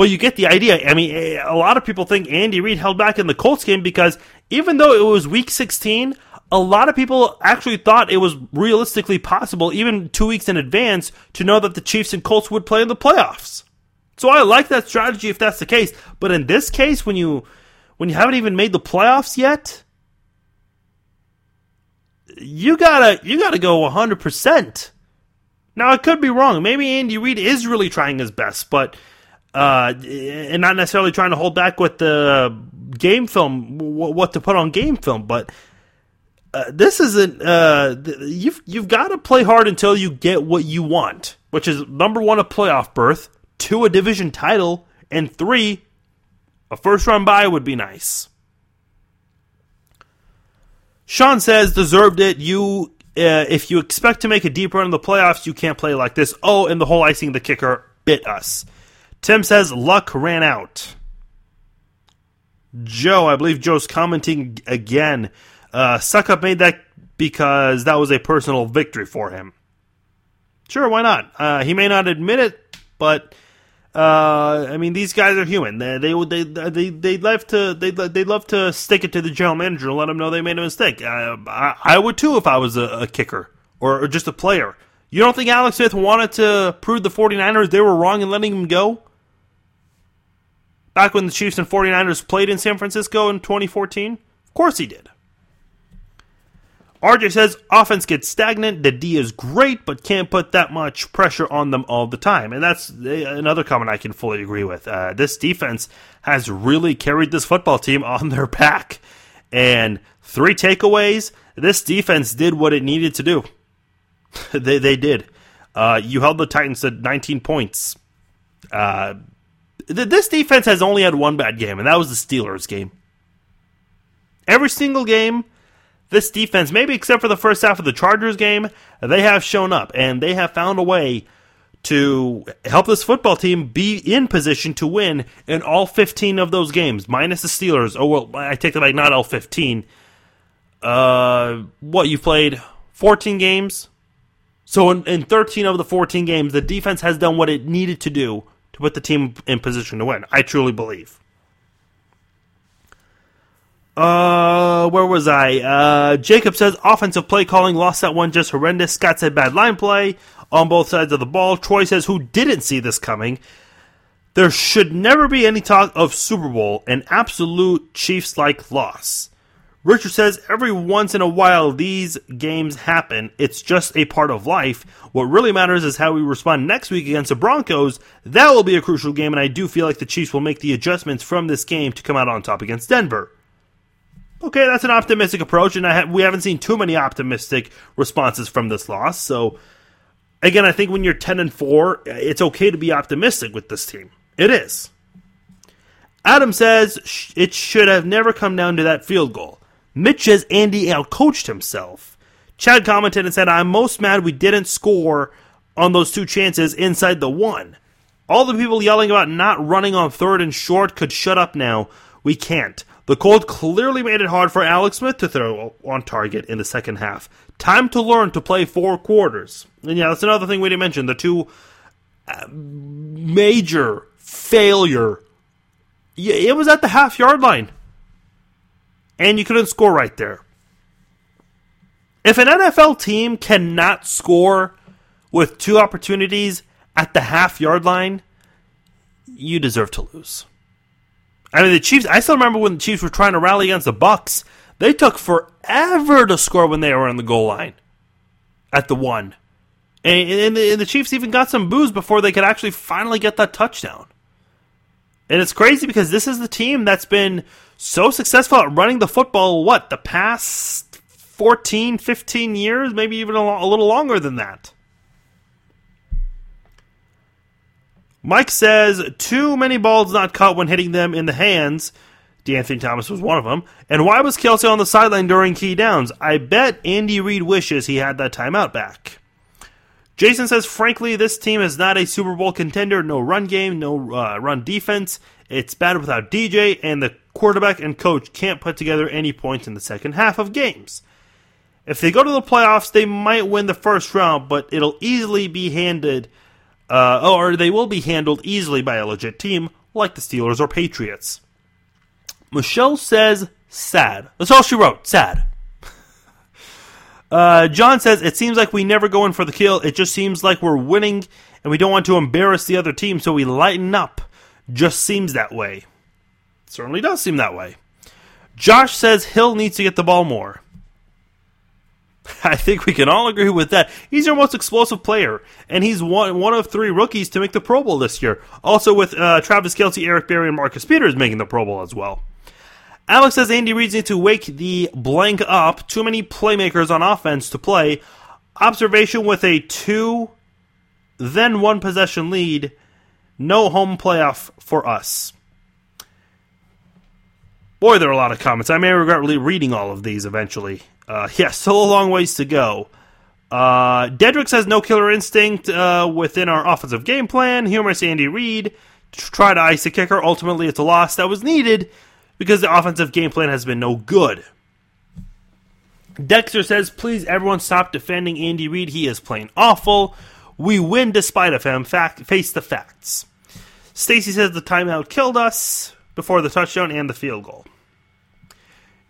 but you get the idea. I mean, eh, a lot of people think Andy Reid held back in the Colts game because even though it was week 16, a lot of people actually thought it was realistically possible, even two weeks in advance, to know that the Chiefs and Colts would play in the playoffs. So I like that strategy if that's the case. But in this case, when you when you haven't even made the playoffs yet, you gotta you gotta go 100. percent Now I could be wrong. Maybe Andy Reid is really trying his best, but uh, and not necessarily trying to hold back with the game film, what to put on game film, but. Uh, this isn't. Uh, you've you've got to play hard until you get what you want, which is number one a playoff berth, two a division title, and three a first run bye would be nice. Sean says deserved it. You, uh, if you expect to make a deep run in the playoffs, you can't play like this. Oh, and the whole icing the kicker bit us. Tim says luck ran out. Joe, I believe Joe's commenting again. Uh, Succop made that because that was a personal victory for him. Sure, why not? Uh, he may not admit it, but uh, I mean, these guys are human. They they they they they love to they they love to stick it to the general manager and let them know they made a mistake. I I, I would too if I was a, a kicker or, or, just a player. You don't think Alex Smith wanted to prove the 49ers they were wrong in letting him go? Back when the Chiefs and 49ers played in San Francisco in 2014? Of course he did. RJ says offense gets stagnant. The D is great, but can't put that much pressure on them all the time. And that's another comment I can fully agree with. Uh, this defense has really carried this football team on their back. And three takeaways this defense did what it needed to do. they, they did. Uh, you held the Titans to 19 points. Uh, this defense has only had one bad game, and that was the Steelers game. Every single game this defense, maybe except for the first half of the Chargers game, they have shown up and they have found a way to help this football team be in position to win in all 15 of those games, minus the Steelers. Oh, well, I take that back, not all 15. Uh, what, you've played 14 games? So in, in 13 of the 14 games, the defense has done what it needed to do to put the team in position to win. I truly believe. Uh, where was I? Uh, Jacob says offensive play calling lost that one just horrendous. Scott said bad line play on both sides of the ball. Troy says who didn't see this coming. There should never be any talk of Super Bowl, an absolute Chiefs like loss. Richard says every once in a while these games happen. It's just a part of life. What really matters is how we respond next week against the Broncos. That will be a crucial game, and I do feel like the Chiefs will make the adjustments from this game to come out on top against Denver. Okay, that's an optimistic approach, and ha- we haven't seen too many optimistic responses from this loss. So, again, I think when you're ten and four, it's okay to be optimistic with this team. It is. Adam says it should have never come down to that field goal. Mitch says Andy outcoached himself. Chad commented and said, "I'm most mad we didn't score on those two chances inside the one. All the people yelling about not running on third and short could shut up now. We can't." The cold clearly made it hard for Alex Smith to throw on target in the second half. Time to learn to play four quarters. And yeah, that's another thing we didn't mention. The two uh, major failure. It was at the half yard line. And you couldn't score right there. If an NFL team cannot score with two opportunities at the half yard line, you deserve to lose. I mean, the Chiefs. I still remember when the Chiefs were trying to rally against the Bucs. They took forever to score when they were on the goal line at the one, and, and, the, and the Chiefs even got some boos before they could actually finally get that touchdown. And it's crazy because this is the team that's been so successful at running the football. What the past 14, 15 years, maybe even a, a little longer than that. Mike says too many balls not caught when hitting them in the hands. De'Anthony Thomas was one of them. And why was Kelce on the sideline during key downs? I bet Andy Reid wishes he had that timeout back. Jason says, frankly, this team is not a Super Bowl contender. No run game, no uh, run defense. It's bad without DJ, and the quarterback and coach can't put together any points in the second half of games. If they go to the playoffs, they might win the first round, but it'll easily be handed uh, or they will be handled easily by a legit team like the Steelers or Patriots. Michelle says, sad. That's all she wrote, sad. uh, John says, it seems like we never go in for the kill. It just seems like we're winning and we don't want to embarrass the other team, so we lighten up. Just seems that way. Certainly does seem that way. Josh says Hill needs to get the ball more. I think we can all agree with that. He's our most explosive player, and he's one one of three rookies to make the Pro Bowl this year. Also, with uh, Travis Kelce, Eric Berry, and Marcus Peters making the Pro Bowl as well. Alex says Andy Reid needs to wake the blank up. Too many playmakers on offense to play. Observation with a two, then one possession lead. No home playoff for us. Boy, there are a lot of comments. I may regret reading all of these eventually. Uh, yeah, still a long ways to go. Uh, Dedrick says no killer instinct uh, within our offensive game plan. Humorous Andy Reid try to ice the kicker. Ultimately, it's a loss that was needed because the offensive game plan has been no good. Dexter says, please everyone stop defending Andy Reid. He is playing awful. We win despite of him. Fact, face the facts. Stacy says the timeout killed us before the touchdown and the field goal.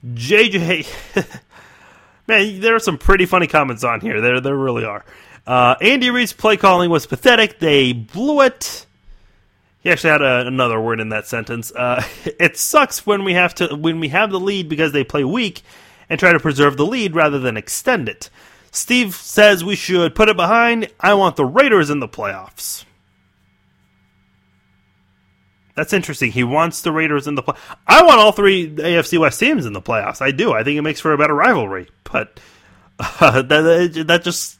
JJ, man, there are some pretty funny comments on here. There, there really are. Uh, Andy Reid's play calling was pathetic. They blew it. He actually had a, another word in that sentence. Uh, it sucks when we have to when we have the lead because they play weak and try to preserve the lead rather than extend it. Steve says we should put it behind. I want the Raiders in the playoffs. That's interesting. He wants the Raiders in the play. I want all three AFC West teams in the playoffs. I do. I think it makes for a better rivalry. But uh, that that just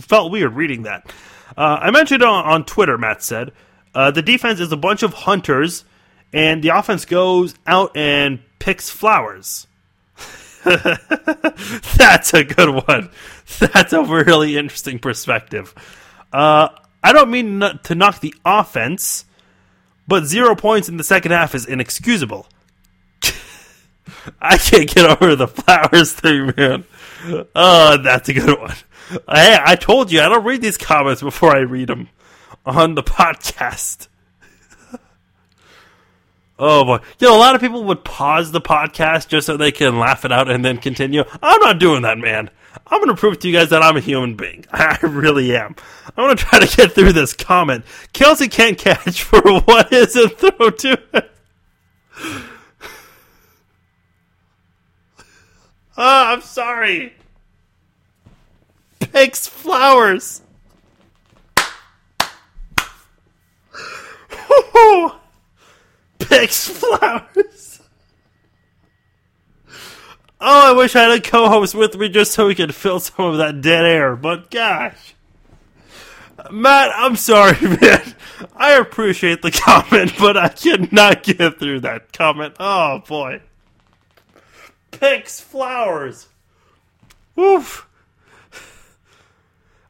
felt weird reading that. Uh, I mentioned on, on Twitter. Matt said uh, the defense is a bunch of hunters, and the offense goes out and picks flowers. That's a good one. That's a really interesting perspective. Uh, I don't mean to knock the offense, but zero points in the second half is inexcusable. I can't get over the flowers thing, man. Oh, that's a good one. Hey, I told you I don't read these comments before I read them on the podcast. oh boy. You know, a lot of people would pause the podcast just so they can laugh it out and then continue. I'm not doing that, man. I'm going to prove to you guys that I'm a human being. I really am. I'm going to try to get through this comment. Kelce can't catch for what isn't throw to him. Oh, ah, I'm sorry. Picks flowers. Picks flowers. Oh, I wish I had a co-host with me just so we could fill some of that dead air. But gosh, Matt, I'm sorry, man. I appreciate the comment, but I cannot get through that comment. Oh boy, picks flowers. Oof.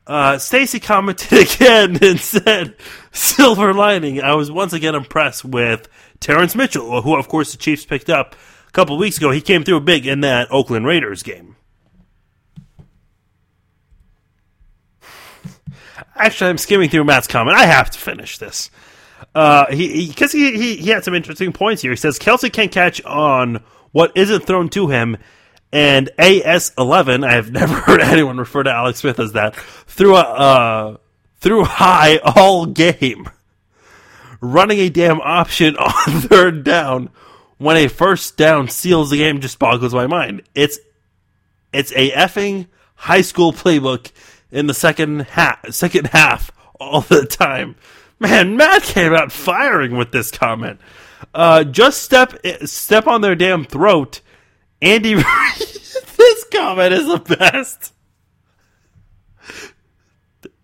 Uh, Stacy commented again and said, "Silver lining. I was once again impressed with Terrance Mitchell, who, of course, the Chiefs picked up couple weeks ago. He came through big in that Oakland Raiders game." Actually, I'm skimming through Matt's comment. I have to finish this. Uh, he because he, he, he had some interesting points here. He says Kelce can't catch on what isn't thrown to him, and AS11, I have never heard anyone refer to Alex Smith as that, threw a, uh, threw high all game. Running a damn option on third down when a first down seals the game just boggles my mind. It's, it's a effing high school playbook in the second half, second half all the time. Man, Matt came out firing with this comment. Uh, just step, step on their damn throat Andy this comment is the best.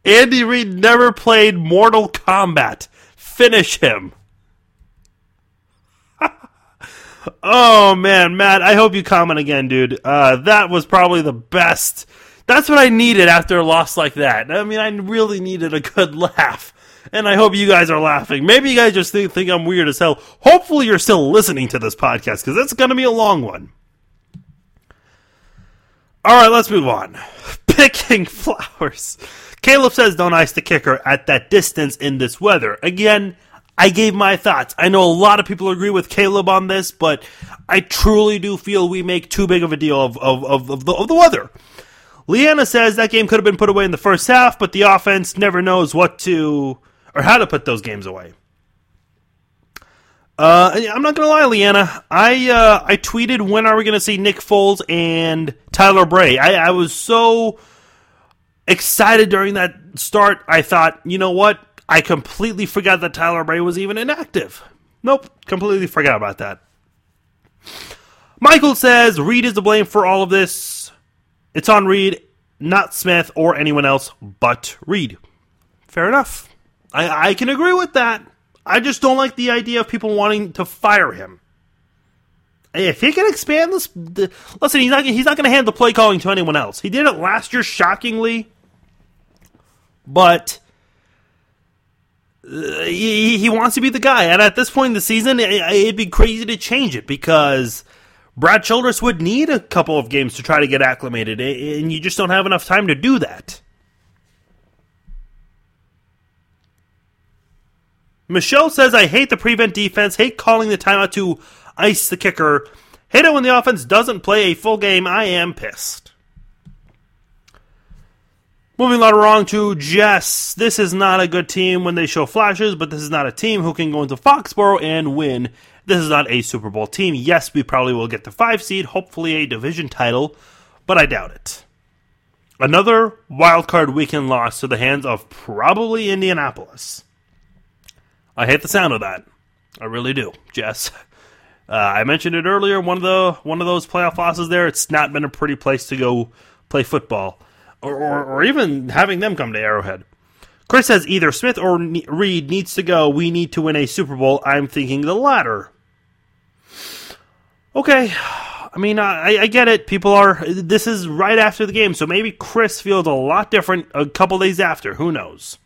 Andy Reid never played Mortal Kombat. Finish him. Oh man, Matt, I hope you comment again, dude. Uh, that was probably the best. That's what I needed after a loss like that. I mean, I really needed a good laugh. And I hope you guys are laughing. Maybe you guys just think, think I'm weird as hell. Hopefully, you're still listening to this podcast because it's going to be a long one. All right, let's move on. Picking flowers. Caleb says don't ice the kicker at that distance in this weather. Again, I gave my thoughts. I know a lot of people agree with Caleb on this, but I truly do feel we make too big of a deal of, of, of, of the, of the weather. Leanna says that game could have been put away in the first half, but the offense never knows what to or how to put those games away. Uh, I'm not gonna lie, Leanna. I uh, I tweeted when are we gonna see Nick Foles and Tyler Bray. I, I was so excited during that start. I thought, you know what? I completely forgot that Tyler Bray was even inactive. Nope, completely forgot about that. Michael says Reid is to blame for all of this. It's on Reid, not Smith or anyone else but Reid. Fair enough. I, I can agree with that. I just don't like the idea of people wanting to fire him. If he can expand this, the, listen, he's not he's not going to hand the play calling to anyone else. He did it last year, shockingly, but he, wants to be the guy. And at this point in the season, it, it'd be crazy to change it because Brad Childress would need a couple of games to try to get acclimated, and you just don't have enough time to do that. Michelle says, I hate the prevent defense, hate calling the timeout to ice the kicker, hate it when the offense doesn't play a full game. I am pissed. Moving along to Jess. This is not a good team when they show flashes, but this is not a team who can go into Foxborough and win. This is not a Super Bowl team. Yes, we probably will get the five seed, hopefully a division title, but I doubt it. Another wildcard weekend loss to the hands of probably Indianapolis. I hate the sound of that. I really do, Jess. Uh, I mentioned it earlier. One of the one of those playoff losses there. It's not been a pretty place to go play football, or, or, or even having them come to Arrowhead. Chris says either Smith or Reid needs to go. We need to win a Super Bowl. I'm thinking the latter. Okay, I mean I, I get it. People are. This is right after the game, so maybe Chris feels a lot different a couple days after. Who knows?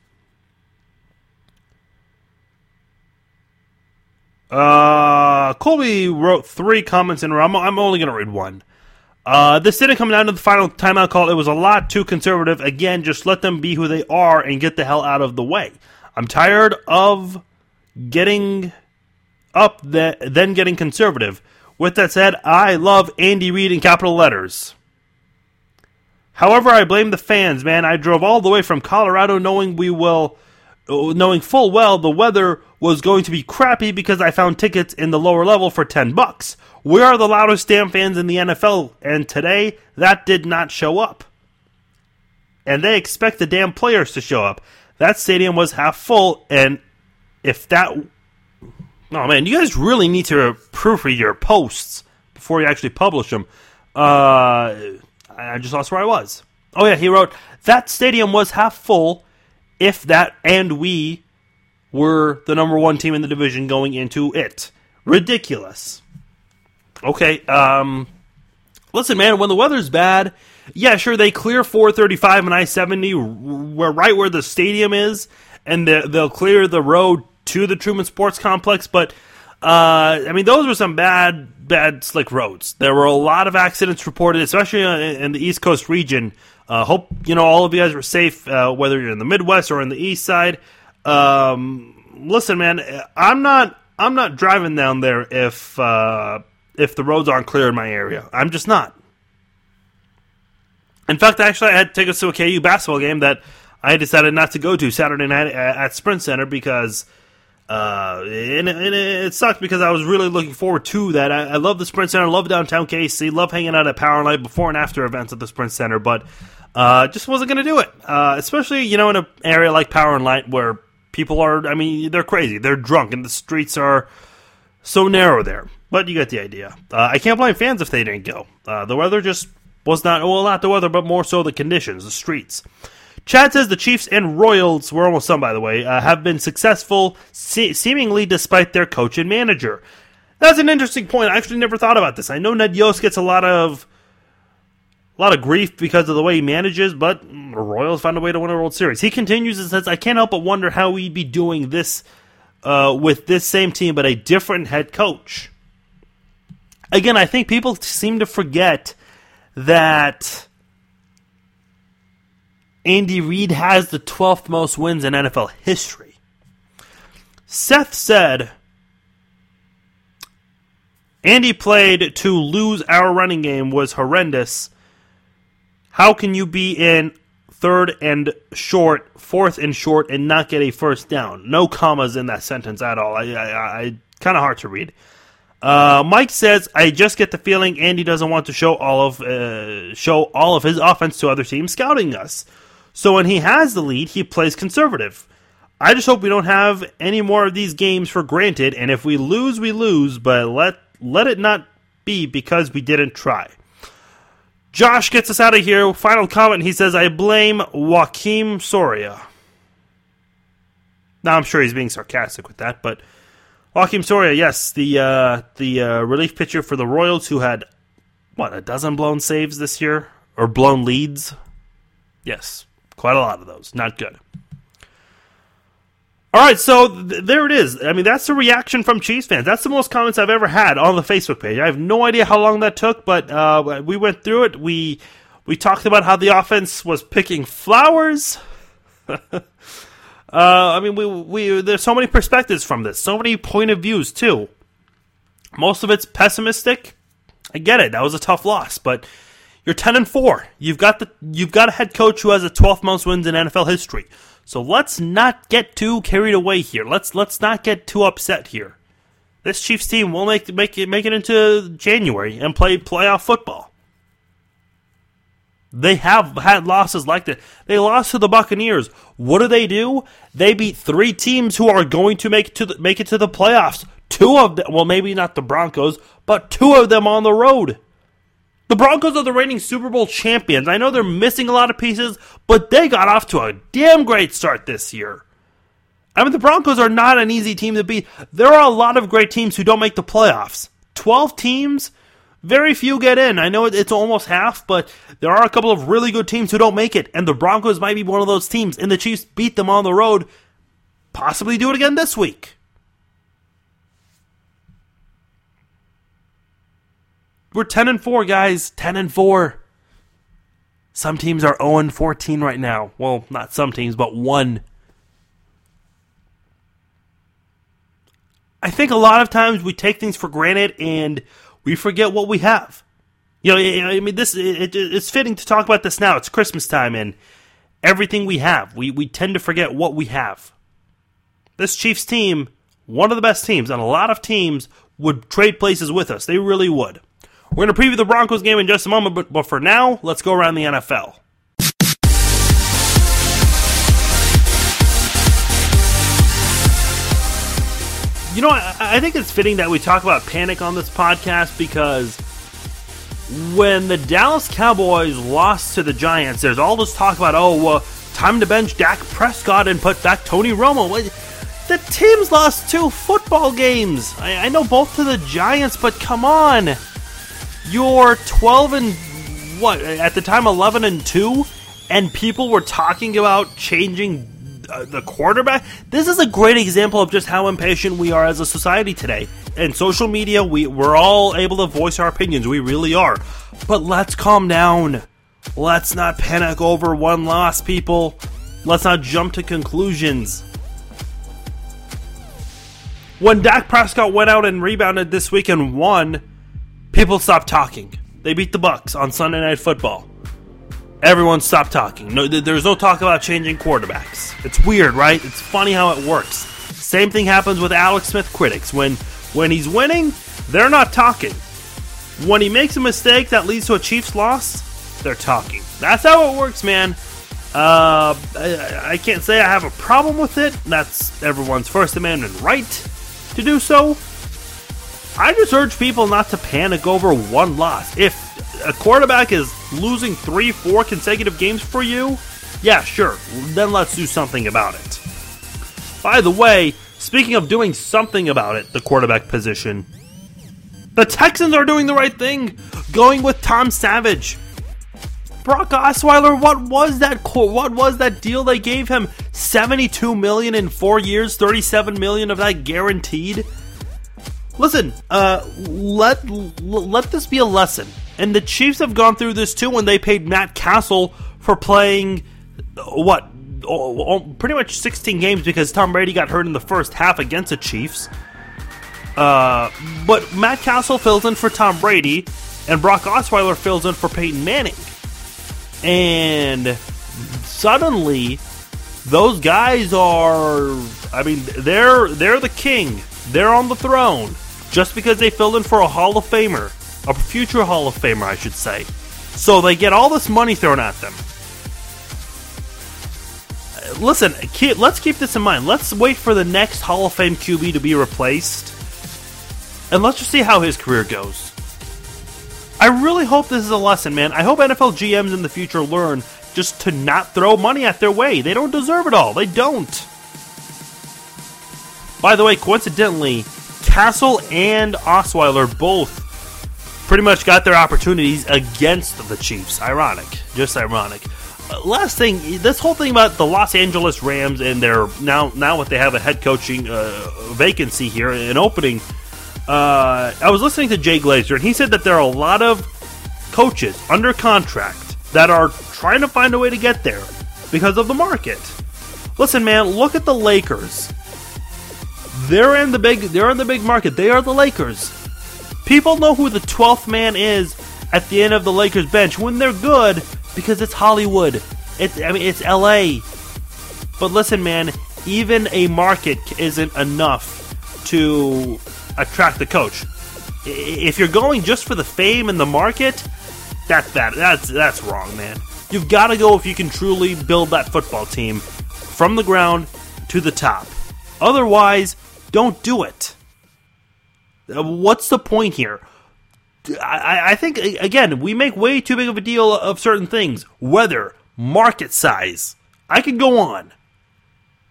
Uh, Colby wrote three comments in a row. I'm, I'm only going to read one. Uh, this didn't come down to the final timeout call. It was a lot too conservative. Again, just let them be who they are and get the hell out of the way. I'm tired of getting up, the, then getting conservative. With that said, I love Andy Reid in capital letters. However, I blame the fans, man. I drove all the way from Colorado knowing we will knowing full well the weather was going to be crappy because I found tickets in the lower level for 10 bucks. We are the loudest damn fans in the NFL, and today that did not show up. And they expect the damn players to show up. That stadium was half full, and if that. Oh man, you guys really need to proofread your posts before you actually publish them. Uh, I just lost where I was. Oh yeah, he wrote that stadium was half full if that and we were the number one team in the division going into it. Ridiculous. Okay, um, listen, man, when the weather's bad, yeah, sure, they clear 435 and I 70, we're right where the stadium is, and they'll clear the road to the Truman Sports Complex, but. Uh, I mean, those were some bad, bad slick roads. There were a lot of accidents reported, especially in the East Coast region, uh, hope you know all of you guys were safe, uh, whether you're in the Midwest or in the East Side. Um, listen, man, I'm not I'm not driving down there if uh, if the roads aren't clear in my area. I'm just not. In fact, actually, I had us to a KU basketball game that I decided not to go to Saturday night at Sprint Center because. Uh, and, and, it sucked because I was really looking forward to that. I, I love the Sprint Center, love downtown KC, love hanging out at Power and Light before and after events at the Sprint Center, but uh, just wasn't going to do it. Uh, especially, you know, in an area like Power and Light where people are, I mean, they're crazy. They're drunk and the streets are so narrow there. But you get the idea. Uh, I can't blame fans if they didn't go. Uh, the weather just was not, well, not the weather, but more so the conditions, the streets. Chad says the Chiefs and Royals, we're almost done by the way, uh, have been successful se- seemingly despite their coach and manager. That's an interesting point. I actually never thought about this. I know Ned Yost gets a lot of a lot of grief because of the way he manages, but the Royals found a way to win a World Series. He continues and says, I can't help but wonder how we'd be doing this uh, with this same team, but a different head coach. Again, I think people seem to forget that Andy Reid has the 12th most wins in NFL history. Seth said, Andy played to lose our running game was horrendous how can you be in third and short, fourth and short, and not get a first down? No commas in that sentence at all. I, I, I kind of hard to read. Uh, Mike says, "I just get the feeling Andy doesn't want to show all of uh, show all of his offense to other teams scouting us. So when he has the lead, he plays conservative. I just hope we don't have any more of these games for granted. And if we lose, we lose. But let let it not be because we didn't try." Josh gets us out of here. Final comment. He says, "I blame Joakim Soria." Now I'm sure he's being sarcastic with that, but. Joakim Soria, yes, the uh, the uh, relief pitcher for the Royals, who had what a dozen blown saves this year or blown leads. Yes, quite a lot of those. Not good. All right, so th- there it is. I mean, that's the reaction from Chiefs fans. That's the most comments I've ever had on the Facebook page. I have no idea how long that took, but uh, we went through it. We we talked about how the offense was picking flowers. Uh, I mean, we we there's so many perspectives from this, so many point of views too. Most of it's pessimistic. I get it. That was a tough loss, but you're 10 and 4. You've got the you've got a head coach who has a 12th most wins in NFL history. So let's not get too carried away here. Let's let's not get too upset here. This Chiefs team will make make it make it into January and play playoff football. They have had losses like that. They lost to the Buccaneers. What do they do? They beat three teams who are going to make to the, make it to the playoffs. Two of them, well, maybe not the Broncos, but two of them on the road. The Broncos are the reigning Super Bowl champions. I know they're missing a lot of pieces, but they got off to a damn great start this year. I mean, the Broncos are not an easy team to beat. There are a lot of great teams who don't make the playoffs. 12 teams very few get in. I know it's almost half, but there are a couple of really good teams who don't make it, and the Broncos might be one of those teams, and the Chiefs beat them on the road. Possibly do it again this week. We're 10 and 4, guys. 10 and 4. Some teams are 0 and 14 right now. Well, not some teams, but one. I think a lot of times we take things for granted and we forget what we have. You know, I mean, this it, it's fitting to talk about this now. It's Christmas time, and everything we have, we we tend to forget what we have. This Chiefs team, one of the best teams, and a lot of teams would trade places with us. They really would. We're going to preview the Broncos game in just a moment, but, but for now, let's go around the NFL. You know, I, I think it's fitting that we talk about panic on this podcast because when the Dallas Cowboys lost to the Giants, there's all this talk about, oh, uh, time to bench Dak Prescott and put back Tony Romo. The team's lost two football games. I, I know both to the Giants, but come on. You're 12 and what? At the time, 11 and 2, and people were talking about changing uh, the quarterback. This is a great example of just how impatient we are as a society today. And social media, we we're all able to voice our opinions. We really are. But let's calm down. Let's not panic over one loss, people. Let's not jump to conclusions. When Dak Prescott went out and rebounded this week and won, people stopped talking. They beat the Bucs on Sunday Night Football everyone stopped talking. No, there's no talk about changing quarterbacks. It's weird, right? It's funny how it works. Same thing happens with Alex Smith critics. When when he's winning, they're not talking. When he makes a mistake that leads to a Chiefs loss, they're talking. That's how it works, man. Uh, I, I can't say I have a problem with it. That's everyone's First Amendment right to do so. I just urge people not to panic over one loss. If a quarterback is losing three, four consecutive games for you, yeah, sure, then let's do something about it. By the way, speaking of doing something about it, the quarterback position, the Texans are doing the right thing, going with Tom Savage. Brock Osweiler, what was that? What was that deal they gave him? Seventy-two million in four years, thirty-seven million of that guaranteed. Listen, uh, let let this be a lesson. And the Chiefs have gone through this too when they paid Matt Cassel for playing what pretty much 16 games because Tom Brady got hurt in the first half against the Chiefs. Uh, but Matt Cassel fills in for Tom Brady, and Brock Osweiler fills in for Peyton Manning. And suddenly, those guys are. I mean, they're they're the king. they're on the throne just because they filled in for a Hall of Famer, a future Hall of Famer, I should say. So they get all this money thrown at them. Uh, listen, let's keep this in mind. Let's wait for the next Hall of Fame QB to be replaced, and let's just see how his career goes. I really hope this is a lesson, man. I hope NFL GMs in the future learn just to not throw money at their way. They don't deserve it all. They don't. By the way, coincidentally, Cassel and Osweiler both pretty much got their opportunities against the Chiefs. Ironic. Just ironic. Uh, last thing, this whole thing about the Los Angeles Rams and their now now what they have a head coaching uh, vacancy here, an opening. Uh, I was listening to Jay Glazer, and he said that there are a lot of coaches under contract that are trying to find a way to get there because of the market. Listen, man, look at the Lakers. They're in the big they're in the big market. They are the Lakers. People know who the 12th man is at the end of the Lakers bench when they're good because it's Hollywood. It's I mean it's LA. But listen, man, even a market isn't enough to attract the coach. If you're going just for the fame and the market, that's that that's that's wrong, man. You've got to go if you can truly build that football team from the ground to the top. Otherwise, don't do it. Uh, what's the point here? I, I think again we make way too big of a deal of certain things. Weather, market size. I could go on.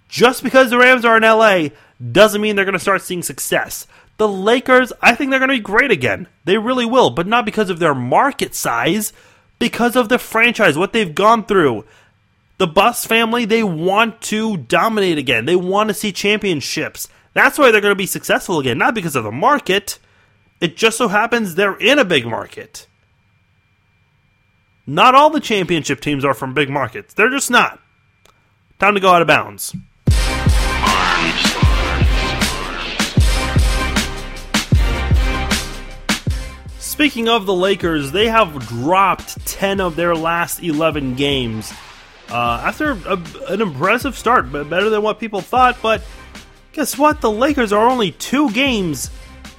Just because the Rams are in LA doesn't mean they're going to start seeing success. The Lakers, I think they're going to be great again. They really will, but not because of their market size, because of the franchise, what they've gone through. The Buss family, they want to dominate again. They want to see championships. That's why they're going to be successful again, not because of the market. It just so happens they're in a big market. Not all the championship teams are from big markets. They're just not. Time to go out of bounds. Speaking of the Lakers, they have dropped 10 of their last 11 games. Uh, after a, an impressive start, better than what people thought. But guess what? The Lakers are only two games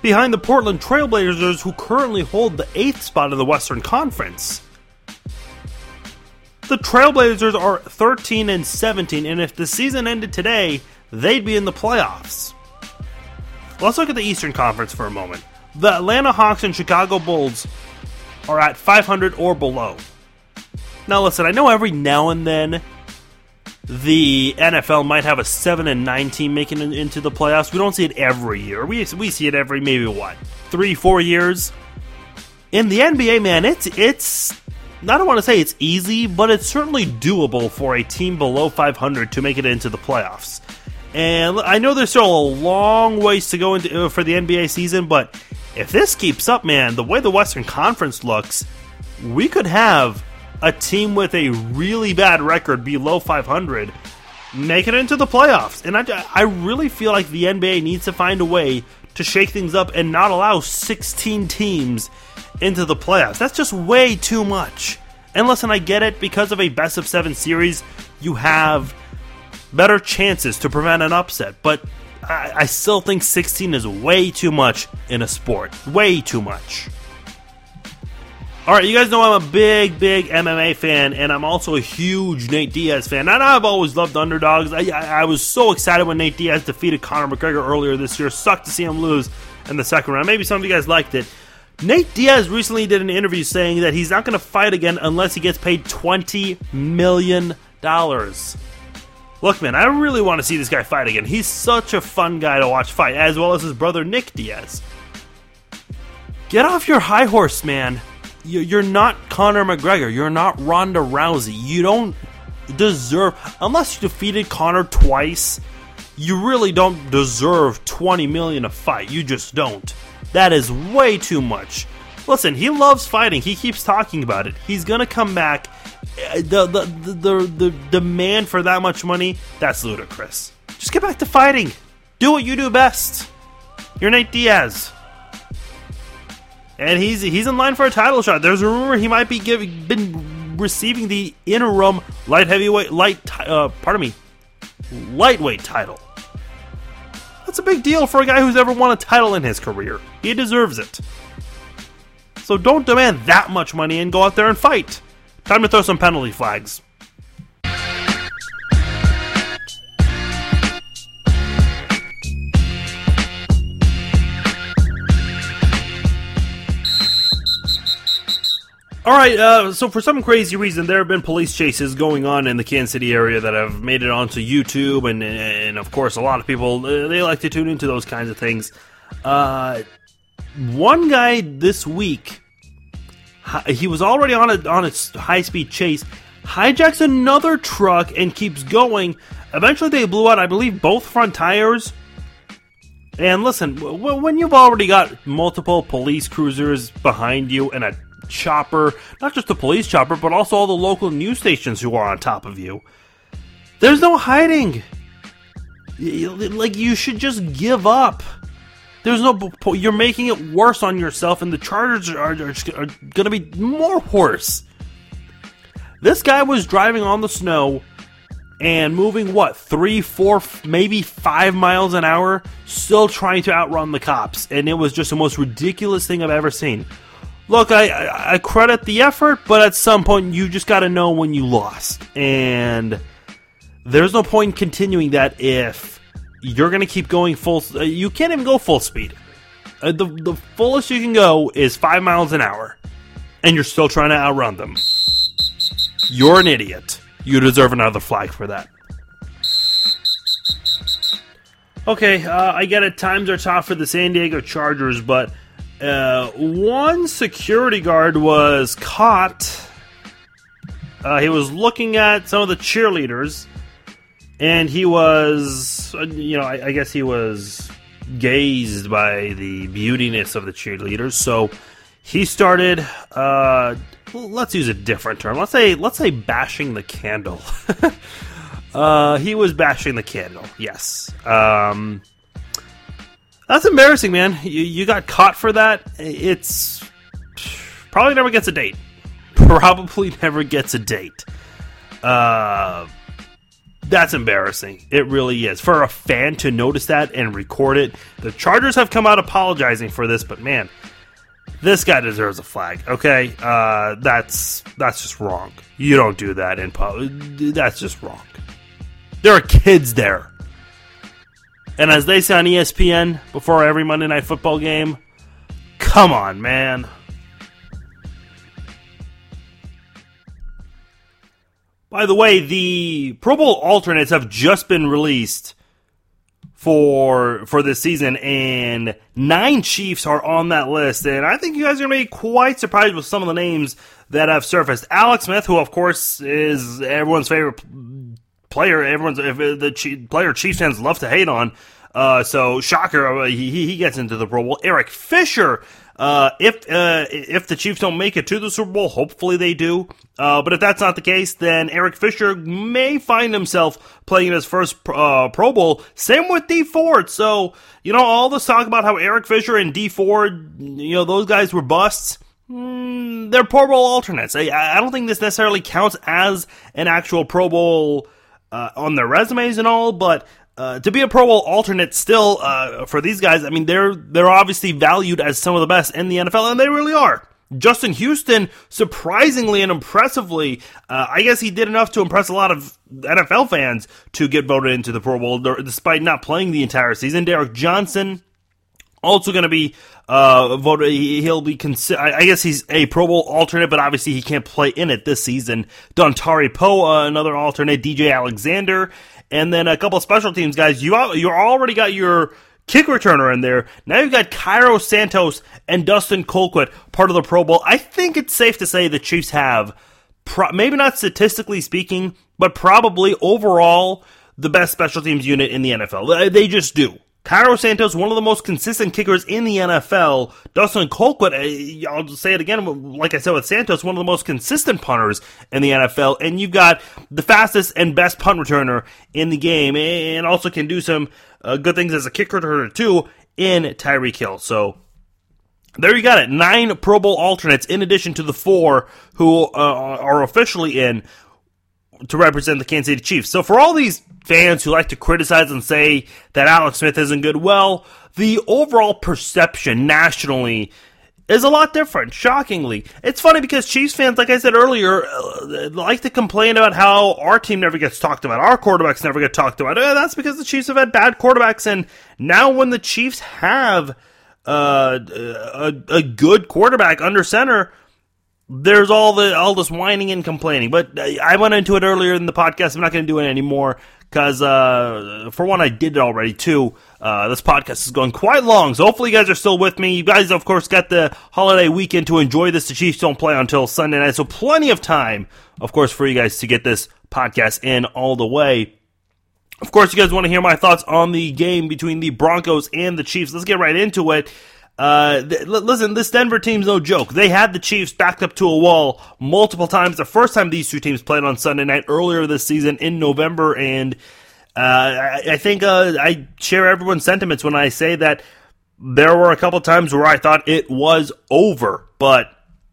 behind the Portland Trailblazers, who currently hold the eighth spot in the Western Conference. The Trailblazers are 13 and 17, and if the season ended today, they'd be in the playoffs. Let's look at the Eastern Conference for a moment. The Atlanta Hawks and Chicago Bulls are at 500 or below. Now, listen, I know every now and then the NFL might have a seven and nine team making it into the playoffs. We don't see it every year. We we see it every maybe what three four years. In the NBA, man, it's it's I don't want to say it's easy, but it's certainly doable for a team below 500 to make it into the playoffs. And I know there's still a long ways to go into uh, for the NBA season, but if this keeps up, man, the way the Western Conference looks, we could have a team with a really bad record below 500 make it into the playoffs. And I, I really feel like the NBA needs to find a way to shake things up and not allow 16 teams into the playoffs. That's just way too much. And listen, I get it, because of a best of seven series, you have better chances to prevent an upset, but I, I still think 16 is way too much in a sport. Way too much. All right, you guys know I'm a big, big MMA fan, and I'm also a huge Nate Diaz fan. And I've always loved underdogs. I, I, I, was so excited when Nate Diaz defeated Conor McGregor earlier this year. Sucked to see him lose in the second round. Maybe some of you guys liked it. Nate Diaz recently did an interview saying that he's not going to fight again unless he gets paid $20 million. Look, man, I really want to see this guy fight again. He's such a fun guy to watch fight, as well as his brother Nick Diaz. Get off your high horse, man you're not Conor McGregor. You're not Ronda Rousey. You don't deserve, unless you defeated Conor twice. You really don't deserve 20 million a fight. You just don't. That is way too much. Listen, he loves fighting. He keeps talking about it. He's gonna come back. Uh, the the the, the, the demand for that much money, that's ludicrous. Just get back to fighting. Do what you do best. You're Nate Diaz and he's he's in line for a title shot. There's a rumor he might be giving been receiving the interim light heavyweight light uh, pardon me lightweight title. That's a big deal for a guy who's ever won a title in his career. He deserves it. So don't demand that much money and go out there and fight. Time to throw some penalty flags. All right, uh, so for some crazy reason, there have been police chases going on in the Kansas City area that have made it onto YouTube, and and of course, a lot of people uh, they like to tune into those kinds of things. Uh, one guy this week, he was already on a on a high speed chase, hijacks another truck and keeps going. Eventually, they blew out, I believe, both front tires. And listen, when you've already got multiple police cruisers behind you and a chopper, not just the police chopper, but also all the local news stations who are on top of you. There's no hiding. Like, you should just give up. There's no. You're making it worse on yourself, and the charges are, are, are going to be more worse. This guy was driving on the snow and moving what three, four, maybe five miles an hour, still trying to outrun the cops, and it was just the most ridiculous thing I've ever seen look, I, I credit the effort, but at some point you just got to know when you lost, and there's no point in continuing that if you're going to keep going full. Uh, you can't even go full speed. Uh, the the fullest you can go is five miles an hour, and you're still trying to outrun them. You're an idiot. You deserve another flag for that. Okay, uh, I get it. Times are tough for the San Diego Chargers, but uh, one security guard was caught. Uh, he was looking at some of the cheerleaders, and he was, uh, you know, I, I guess he was gazed by the beautiness of the cheerleaders. So he started. Uh, let's use a different term. Let's say, let's say, bashing the candle. uh, he was bashing the candle. Yes. Um, that's embarrassing, man. You, you got caught for that. It's probably never gets a date. Probably never gets a date. Uh, that's embarrassing. It really is. For a fan to notice that and record it, the Chargers have come out apologizing for this, but man, this guy deserves a flag. Okay, uh, that's that's just wrong. You don't do that in public. That's just wrong. There are kids there. And as they say on ESPN before every Monday Night Football game, come on, man. By the way, the Pro Bowl alternates have just been released for for this season, and nine Chiefs are on that list. And I think you guys are going to be quite surprised with some of the names that have surfaced. Alex Smith, who of course is everyone's favorite player everyone's if the player Chiefs fans love to hate on. Uh, so shocker, uh, he he gets into the Pro Bowl. Eric Fisher. Uh, if uh, if the Chiefs don't make it to the Super Bowl, hopefully they do. Uh, but if that's not the case, then Eric Fisher may find himself playing in his first uh, Pro Bowl. Same with Dee Ford. So you know all this talk about how Eric Fisher and Dee Ford, you know those guys were busts. Mm, they're Pro Bowl alternates. I, I don't think this necessarily counts as an actual Pro Bowl uh, on their resumes and all, but uh, to be a Pro Bowl alternate still uh, for these guys, I mean they're they're obviously valued as some of the best in the NFL, and they really are. Justin Houston, surprisingly and impressively, uh, I guess he did enough to impress a lot of NFL fans to get voted into the Pro Bowl, despite not playing the entire season. Derrick Johnson, also going to be uh, voted. He'll be considered. I guess he's a Pro Bowl alternate, but obviously he can't play in it this season. Dontari Poe, uh, another alternate. DJ Alexander, and then a couple special teams guys. You you already got your kick returner in there. Now you've got Cairo Santos and Dustin Colquitt part of the Pro Bowl. I think it's safe to say the Chiefs have, pro- maybe not statistically speaking, but probably overall the best special teams unit in the NFL. They just do. Cairo Santos, one of the most consistent kickers in the NFL. Dustin Colquitt, eh, I'll say it again, like I said with Santos, one of the most consistent punters in the NFL. And you've got the fastest and best punt returner in the game, and also can do some uh, good things as a kick returner too in Tyreek Hill. So there you got it. Nine Pro Bowl alternates in addition to the four who uh, are officially in to represent the Kansas City Chiefs. So for all these fans who like to criticize and say that Alex Smith isn't good, well, the overall perception nationally is a lot different, shockingly. It's funny because Chiefs fans, like I said earlier, uh, like to complain about how our team never gets talked about, our quarterbacks never get talked about. Uh, that's because the Chiefs have had bad quarterbacks, and now when the Chiefs have uh, a, a good quarterback under center, there's all the all this whining and complaining. But I went into it earlier in the podcast. I'm not going to do it anymore because, uh, for one, I did it already. Two, uh, this podcast is going quite long, so hopefully you guys are still with me. You guys, of course, got the holiday weekend to enjoy this. The Chiefs don't play until Sunday night, so plenty of time, of course, for you guys to get this podcast in all the way. Of course, you guys want to hear my thoughts on the game between the Broncos and the Chiefs. Let's get right into it. Uh, th- listen, this Denver team's no joke. They had the Chiefs backed up to a wall multiple times. The first time these two teams played on Sunday night earlier this season in November, and uh, I, I, think uh, I share everyone's sentiments when I say that there were a couple times where I thought it was over, but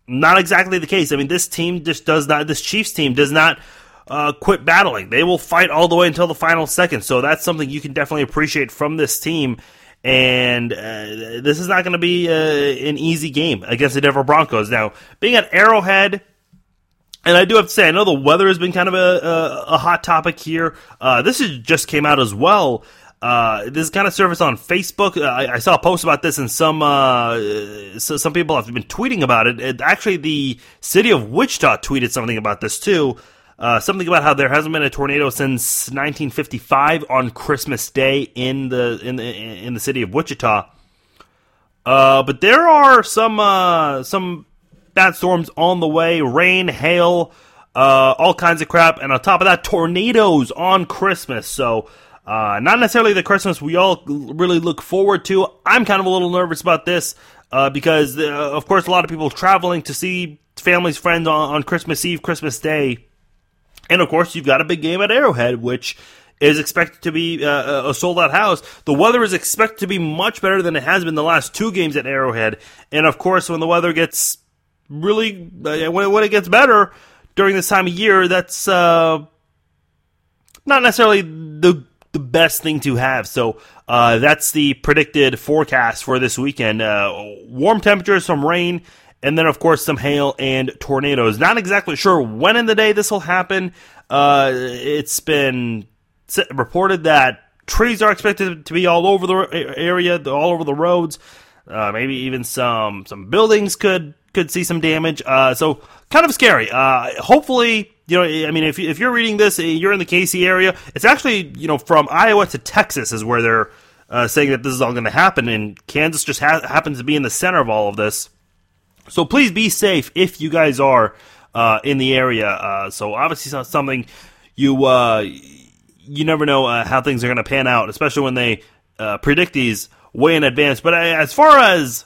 not exactly the case. I mean, this team just does not. This Chiefs team does not. Uh, quit battling. They will fight all the way until the final second. So that's something you can definitely appreciate from this team and uh, this is not going to be uh, an easy game against the Denver Broncos. Now, being at Arrowhead, and I do have to say, I know the weather has been kind of a, a, a hot topic here. Uh, this is, just came out as well. Uh, this kind of surfaced on Facebook. Uh, I, I, saw a post about this, and some uh, so some people have been tweeting about it. it. Actually, the city of Wichita tweeted something about this too. Uh, something about how there hasn't been a tornado since 1955 on Christmas Day in the in the in the city of Wichita. Uh, but there are some uh, some bad storms on the way: rain, hail, uh, all kinds of crap, and on top of that, tornadoes on Christmas. So. Uh, not necessarily the Christmas we all really look forward to. I'm kind of a little nervous about this uh, because, of course, a lot of people traveling to see families, friends on, on Christmas Eve, Christmas Day. And of course, you've got a big game at Arrowhead, which is expected to be uh, a sold out house. The weather is expected to be much better than it has been the last two games at Arrowhead. And of course, when the weather gets really, uh, when, when it gets better during this time of year, that's uh, not necessarily the the best thing to have. So uh, that's the predicted forecast for this weekend. Uh, warm temperatures, some rain, and then of course some hail and tornadoes. Not exactly sure when in the day this will happen. Uh, it's been reported that trees are expected to be all over the area, all over the roads. Uh, maybe even some some buildings could could see some damage. Uh, so kind of scary. Uh, hopefully, you know, I mean, if if you're reading this, you're in the KC area. It's actually you know from Iowa to Texas is where they're uh, saying that this is all going to happen, and Kansas just ha- happens to be in the center of all of this. So please be safe if you guys are uh, in the area. Uh, so obviously, something you uh, you never know uh, how things are going to pan out, especially when they uh, predict these way in advance. But uh, as far as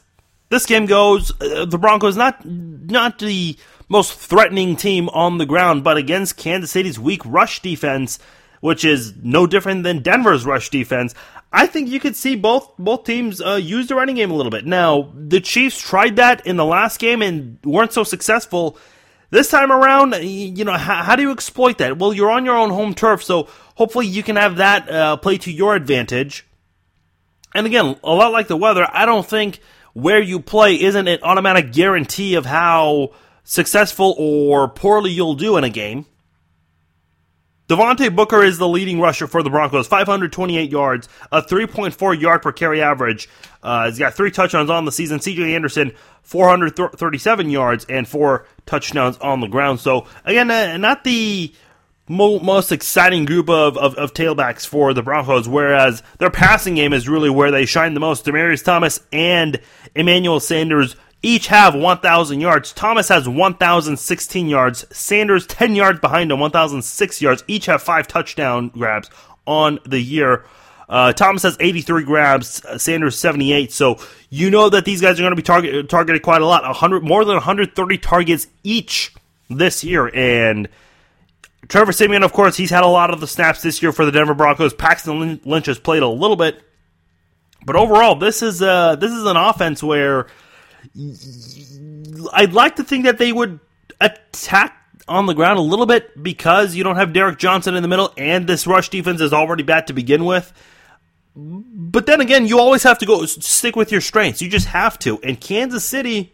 this game goes, the Broncos not not the most threatening team on the ground, but against Kansas City's weak rush defense, which is no different than Denver's rush defense. I think you could see both both teams uh, use the running game a little bit. Now, the Chiefs tried that in the last game and weren't so successful. This time around, you know, how, how do you exploit that? Well, you're on your own home turf, so hopefully you can have that uh, play to your advantage. And again, a lot like the weather, I don't think where you play isn't an automatic guarantee of how successful or poorly you'll do in a game. Devontae Booker is the leading rusher for the Broncos, 528 yards, a 3.4 yard per carry average. Uh, he's got three touchdowns on the season. CJ Anderson, 437 yards and four touchdowns on the ground. So, again, uh, not the mo- most exciting group of, of, of, tailbacks for the Broncos, whereas their passing game is really where they shine the most. Demaryius Thomas and Emmanuel Sanders each have 1,000 yards. Thomas has 1,016 yards. Sanders 10 yards behind him, 1,006 yards. Each have five touchdown grabs on the year. Uh, Thomas has 83 grabs, uh, Sanders 78. So you know that these guys are going to be target, targeted quite a lot. 100 more than 130 targets each this year. And Trevor Siemian, of course, he's had a lot of the snaps this year for the Denver Broncos. Paxton Lynch has played a little bit, but overall, this is uh, this is an offense where I'd like to think that they would attack on the ground a little bit because you don't have Derrick Johnson in the middle and this rush defense is already bad to begin with. But then again, you always have to go stick with your strengths. You just have to. And Kansas City,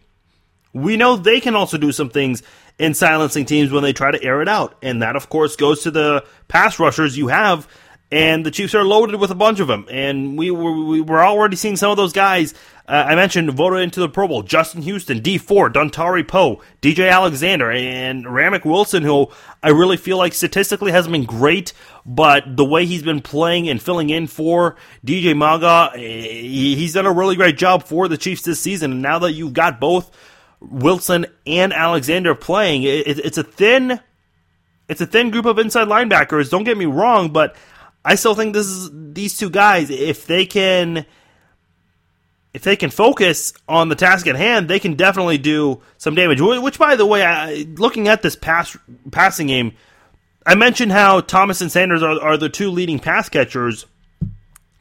we know they can also do some things in silencing teams when they try to air it out. And that, of course, goes to the pass rushers you have. And the Chiefs are loaded with a bunch of them. And we were, we were already seeing some of those guys uh, I mentioned voted into the Pro Bowl Justin Houston, Dee Ford, Dontari Poe, DJ Alexander, and Ramik Wilson, who I really feel like statistically hasn't been great, but the way he's been playing and filling in for DJ Maga, he's done a really great job for the Chiefs this season. And now that you've got both Wilson and Alexander playing, it's a thin, it's a thin group of inside linebackers. Don't get me wrong, but I still think this is these two guys. If they can if they can focus on the task at hand, they can definitely do some damage. Which, by the way, I, looking at this pass passing game, I mentioned how Thomas and Sanders are, are the two leading pass catchers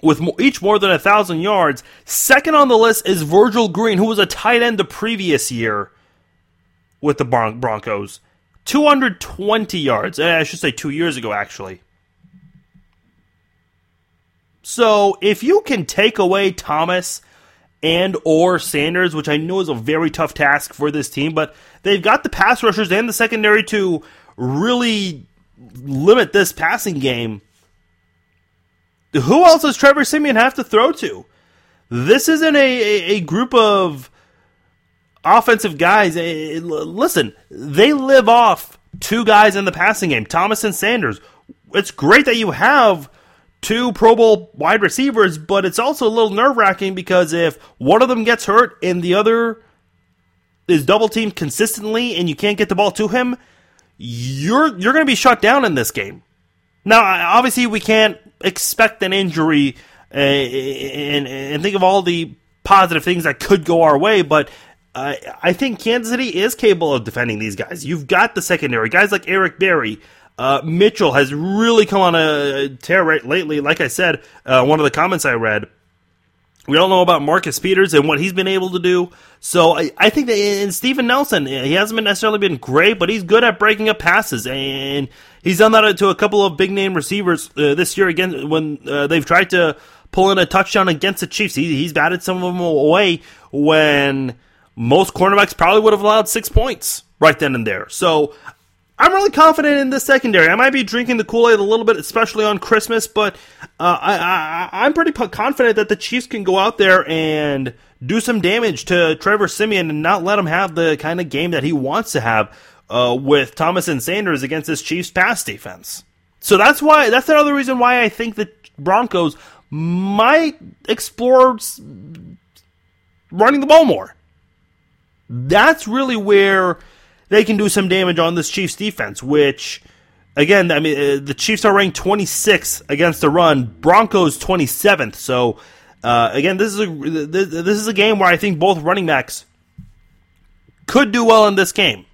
with each more than a thousand yards. Second on the list is Virgil Green, who was a tight end the previous year with the Bron- Broncos, 220 yards. Eh, I should say two years ago, actually. So if you can take away Thomas and or Sanders, which I know is a very tough task for this team, but they've got the pass rushers and the secondary to really limit this passing game. Who else does Trevor Siemian have to throw to? This isn't a, a, a group of offensive guys. Listen, they live off two guys in the passing game, Thomas and Sanders. It's great that you have two Pro Bowl wide receivers, but it's also a little nerve wracking because if one of them gets hurt and the other is double teamed consistently and you can't get the ball to him, you're you're going to be shut down in this game. Now, obviously, we can't expect an injury uh, and, and think of all the positive things that could go our way, but uh, I think Kansas City is capable of defending these guys. You've got the secondary guys like Eric Berry. Uh, Mitchell has really come on a tear right lately. Like I said, uh, one of the comments I read, we all know about Marcus Peters and what he's been able to do. So I, I think that in Steven Nelson, he hasn't been necessarily been great, but he's good at breaking up passes, and he's done that to a couple of big name receivers uh, this year. Again, when uh, they've tried to pull in a touchdown against the Chiefs, he, he's batted some of them away when most cornerbacks probably would have allowed six points right then and there. So I'm really confident in the secondary. I might be drinking the Kool Aid a little bit, especially on Christmas, but uh, I, I, am pretty confident that the Chiefs can go out there and do some damage to Trevor Siemian and not let him have the kind of game that he wants to have uh, with Thomas and Sanders against this Chiefs pass defense. So that's why that's another reason why I think the Broncos might explore running the ball more. That's really where they can do some damage on this Chiefs defense, which again, I mean, uh, the Chiefs are ranked 26th against the run, Broncos 27th. So uh, again, this is a this is a game where I think both running backs could do well in this game.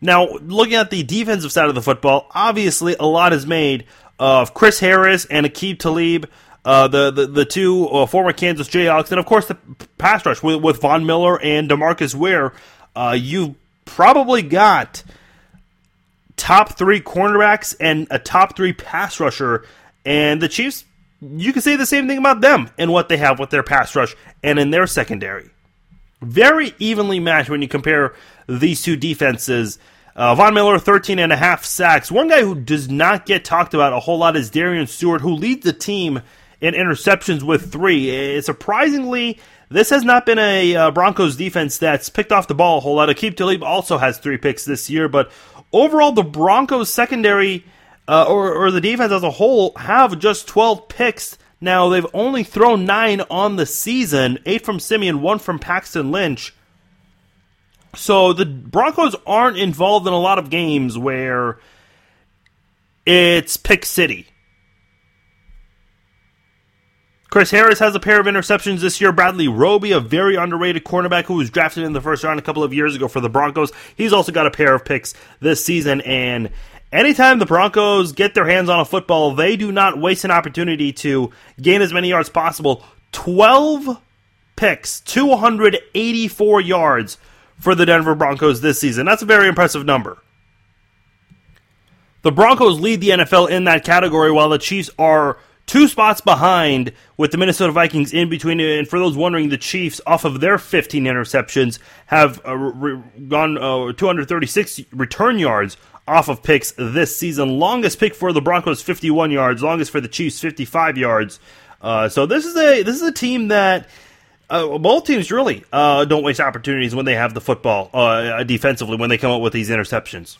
Now, looking at the defensive side of the football, obviously a lot is made of Chris Harris and Aqib Talib. Uh, the, the the two uh, former Kansas Jayhawks, and of course the pass rush with, with Von Miller and Demarcus Ware. Uh, you probably got top three cornerbacks and a top three pass rusher. And the Chiefs, you can say the same thing about them and what they have with their pass rush and in their secondary. Very evenly matched when you compare these two defenses. Uh, Von Miller, 13 and a half sacks. One guy who does not get talked about a whole lot is Darian Stewart, who leads the team in interceptions with three. Surprisingly, this has not been a uh, Broncos defense that's picked off the ball a whole lot. Aqib Talib also has three picks this year, but overall, the Broncos secondary uh, or, or the defense as a whole have just 12 picks. Now, they've only thrown nine on the season eight from Siemian, one from Paxton Lynch. So the Broncos aren't involved in a lot of games where it's pick city. Chris Harris has a pair of interceptions this year. Bradley Roby, a very underrated cornerback who was drafted in the first round a couple of years ago for the Broncos, he's also got a pair of picks this season. And anytime the Broncos get their hands on a football, they do not waste an opportunity to gain as many yards possible. 12 picks, 284 yards for the Denver Broncos this season. That's a very impressive number. The Broncos lead the NFL in that category, while the Chiefs are two spots behind with the Minnesota Vikings in between. And for those wondering, the Chiefs, off of their 15 interceptions, have uh, re- gone uh, 236 return yards off of picks this season. Longest pick for the Broncos, 51 yards. Longest for the Chiefs, 55 yards. Uh, so this is a this is a team that. Uh, both teams really uh, don't waste opportunities when they have the football uh, defensively when they come up with these interceptions.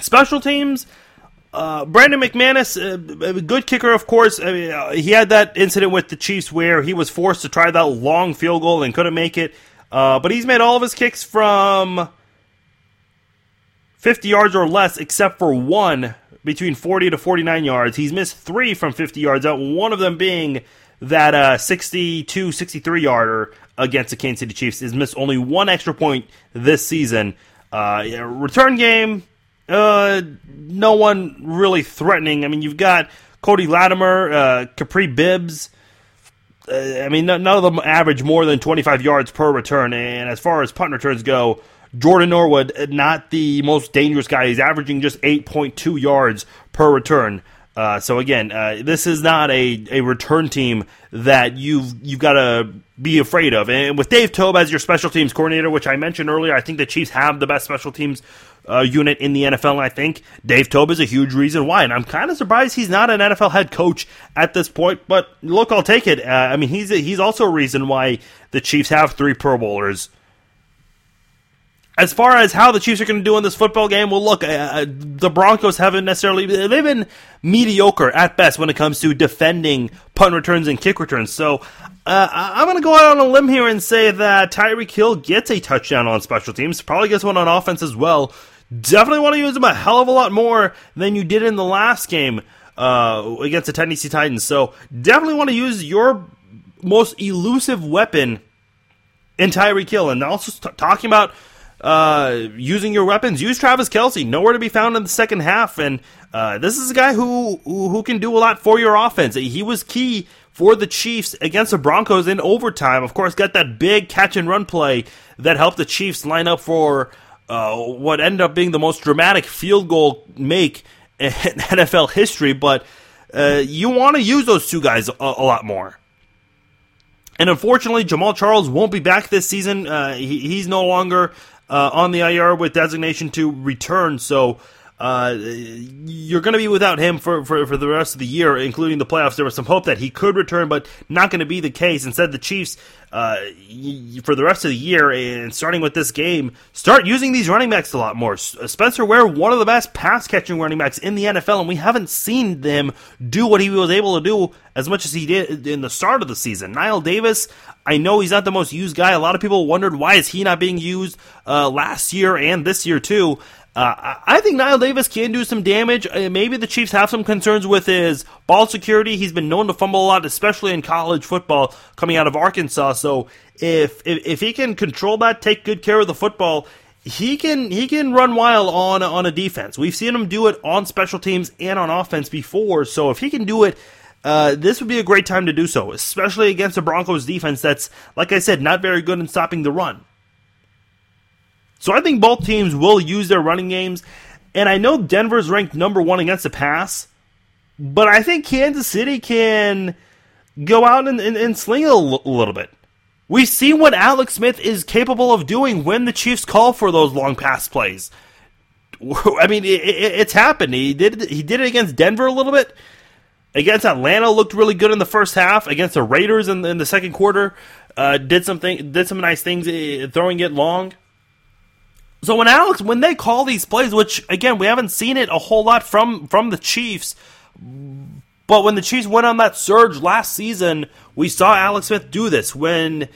Special teams, uh, Brandon McManus, uh, a good kicker, of course. I mean, uh, he had that incident with the Chiefs where he was forced to try that long field goal and couldn't make it. Uh, but he's made all of his kicks from 50 yards or less, except for one between 40 to 49 yards. He's missed three from 50 yards out, one of them being that uh, 62 63 yarder against the Kansas City Chiefs. He's missed only one extra point this season. Uh, return game, uh, no one really threatening. I mean, you've got Cody Latimer, uh, Kapri Bibbs. Uh, I mean, none of them average more than 25 yards per return. And as far as punt returns go, Jordan Norwood, uh, not the most dangerous guy. He's averaging just 8.2 yards per return. Uh, so again, uh, this is not a, a return team that you've you've got to be afraid of. And with Dave Toub as your special teams coordinator, which I mentioned earlier, I think the Chiefs have the best special teams uh, unit in the NFL. I think Dave Toub is a huge reason why. And I'm kind of surprised he's not an NFL head coach at this point. But look, I'll take it. Uh, I mean, he's a, he's also a reason why the Chiefs have three Pro Bowlers. As far as how the Chiefs are going to do in this football game, well, look, uh, uh, the Broncos haven't necessarily they've been mediocre at best when it comes to defending punt returns and kick returns. So uh, I'm going to go out on a limb here and say that Tyreek Hill gets a touchdown on special teams, probably gets one on offense as well. Definitely want to use him a hell of a lot more than you did in the last game uh, against the Tennessee Titans. So definitely want to use your most elusive weapon in Tyreek Hill. And also t- talking about uh, using your weapons, use Travis Kelce. Nowhere to be found in the second half. And uh, this is a guy who, who, who can do a lot for your offense. He was key for the Chiefs against the Broncos in overtime. Of course, got that big catch and run play that helped the Chiefs line up for uh, what ended up being the most dramatic field goal make in NFL history, but uh, you want to use those two guys a, a, lot more. And unfortunately, Jamaal Charles won't be back this season. Uh, he, he's no longer Uh, on the IR with designation to return, so uh, you're going to be without him for, for, for the rest of the year, including the playoffs. There was some hope that he could return, but not going to be the case. Instead, the Chiefs, uh, for the rest of the year, and starting with this game, start using these running backs a lot more. Uh, Spencer Ware, one of the best pass catching running backs in the NFL, and we haven't seen him do what he was able to do as much as he did in the start of the season. Knile Davis, I know he's not the most used guy. A lot of people wondered why is he not being used uh, last year and this year too. Uh, I think Knile Davis can do some damage. Uh, maybe the Chiefs have some concerns with his ball security. He's been known to fumble a lot, especially in college football coming out of Arkansas. So if if, if he can control that, take good care of the football, he can he can run wild on on a defense. We've seen him do it on special teams and on offense before. So if he can do it. Uh, this would be a great time to do so, especially against the Broncos defense that's, like I said, not very good in stopping the run. So I think both teams will use their running games. And I know Denver's ranked number one against the pass, but I think Kansas City can go out and, and, and sling it little bit. We've seen what Alex Smith is capable of doing when the Chiefs call for those long pass plays. I mean, it, it, it's happened. He did he did it against Denver a little bit. Against Atlanta, looked really good in the first half. Against the Raiders in, in the second quarter, uh, did something, did some nice things, uh, throwing it long. So when Alex, when they call these plays, which again we haven't seen it a whole lot from from the Chiefs, but when the Chiefs went on that surge last season, we saw Alex Smith do this. When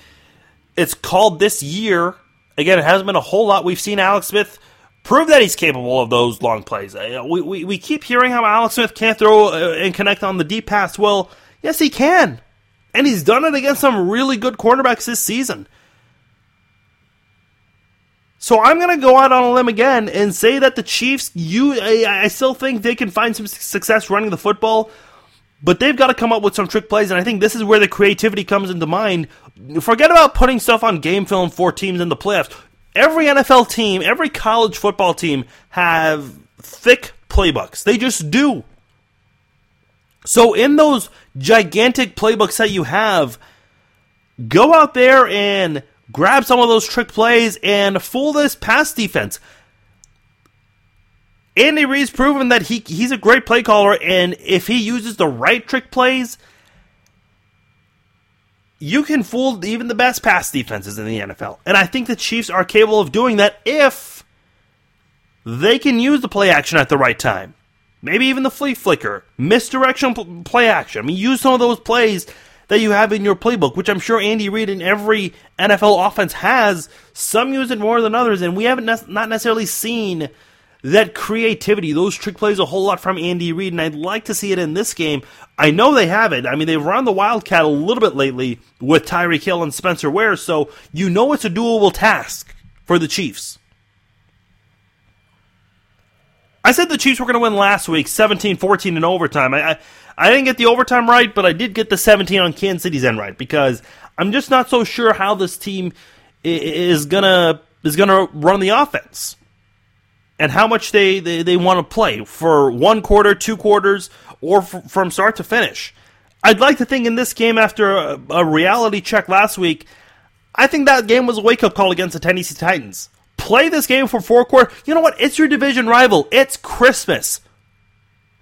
it's called this year, again, it hasn't been a whole lot. We've seen Alex Smith prove that he's capable of those long plays. Uh, we, we, we keep hearing how Alex Smith can't throw uh, and connect on the deep pass. Well, yes, he can. And he's done it against some really good quarterbacks this season. So I'm going to go out on a limb again and say that the Chiefs, you, I, I still think they can find some success running the football, but they've got to come up with some trick plays, and I think this is where the creativity comes into mind. Forget about putting stuff on game film for teams in the playoffs. Every NFL team, every college football team have thick playbooks. They just do. So, in those gigantic playbooks that you have, go out there and grab some of those trick plays and fool this pass defense. Andy Reid's proven that he he's a great play caller, and if he uses the right trick plays, you can fool even the best pass defenses in the NFL. And I think the Chiefs are capable of doing that if they can use the play action at the right time. Maybe even the flea flicker, misdirection play action. I mean, use some of those plays that you have in your playbook, which I'm sure Andy Reid in every NFL offense has. Some use it more than others, and we haven't ne- not necessarily seen that creativity, those trick plays a whole lot from Andy Reid, and I'd like to see it in this game. I know they have it. I mean, they've run the Wildcat a little bit lately with Tyreek Hill and Spencer Ware, so you know it's a doable task for the Chiefs. I said the Chiefs were going to win last week, 17-14 in overtime. I, I, I didn't get the overtime right, but I did get the 17 on Kansas City's end right because I'm just not so sure how this team is gonna is gonna run the offense and how much they, they, they want to play for one quarter, two quarters, or f- from start to finish. I'd like to think in this game, after a, a reality check last week, I think that game was a wake up call against the Tennessee Titans. Play this game for four quarters. You know what? It's your division rival. It's Christmas.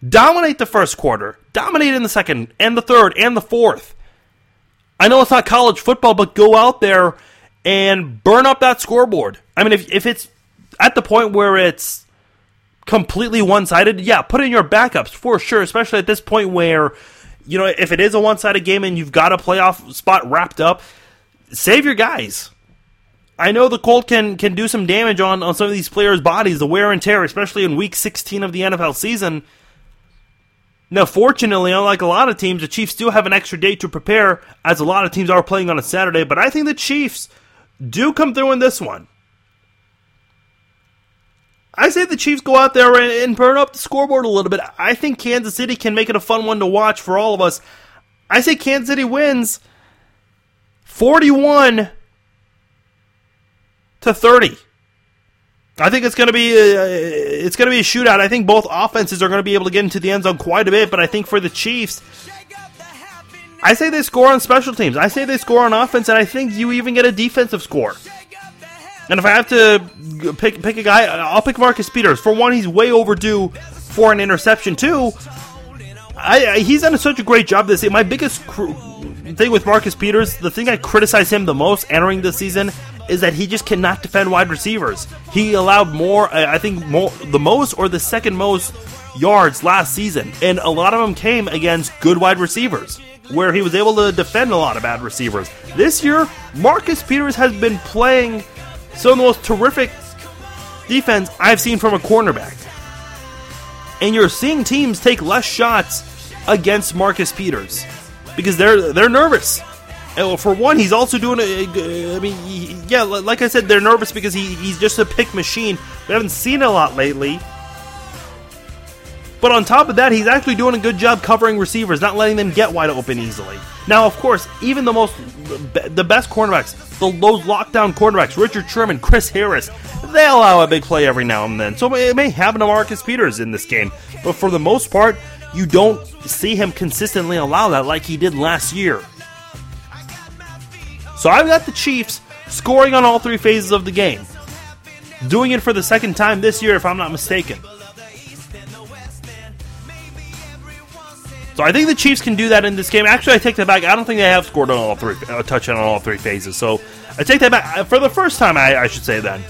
Dominate the first quarter. Dominate in the second, and the third, and the fourth. I know it's not college football, but go out there and burn up that scoreboard. I mean, if, if it's at the point where it's completely one sided, yeah, put in your backups for sure, especially at this point where, you know, if it is a one sided game and you've got a playoff spot wrapped up, save your guys. I know the cold can can do some damage on, on some of these players' bodies, the wear and tear, especially in week 16 of the NFL season. Now, fortunately, unlike a lot of teams, the Chiefs do have an extra day to prepare, as a lot of teams are playing on a Saturday, but I think the Chiefs do come through in this one. I say the Chiefs go out there and burn up the scoreboard a little bit. I think Kansas City can make it a fun one to watch for all of us. I say Kansas City wins 41 to 30. I think it's going to be a, it's going to be a shootout. I think both offenses are going to be able to get into the end zone quite a bit, but I think for the Chiefs I say they score on special teams. I say they score on offense and I think you even get a defensive score. And if I have to pick pick a guy, I'll pick Marcus Peters. For one, he's way overdue for an interception. Two, I, I, he's done such a great job this year. My biggest cr- thing with Marcus Peters, the thing I criticize him the most entering this season, is that he just cannot defend wide receivers. He allowed more, I think, more the most or the second most yards last season, and a lot of them came against good wide receivers, where he was able to defend a lot of bad receivers. This year, Marcus Peters has been playing some of the most terrific defense I've seen from a cornerback. And you're seeing teams take less shots against Marcus Peters because they're they're nervous. And for one, he's also doing a. I mean, yeah, like I said, they're nervous because he, he's just a pick machine. We haven't seen a lot lately. But on top of that, he's actually doing a good job covering receivers, not letting them get wide open easily. Now, of course, even the most, the best cornerbacks, the those lockdown cornerbacks, Richard Sherman, Chris Harris, they allow a big play every now and then. So it may happen to Marcus Peters in this game, but for the most part, you don't see him consistently allow that like he did last year. So I've got the Chiefs scoring on all three phases of the game, doing it for the second time this year, if I'm not mistaken. So I think the Chiefs can do that in this game. Actually, I take that back. I don't think they have scored on all three, a touchdown on all three phases. So I take that back for the first time. I, I should say then.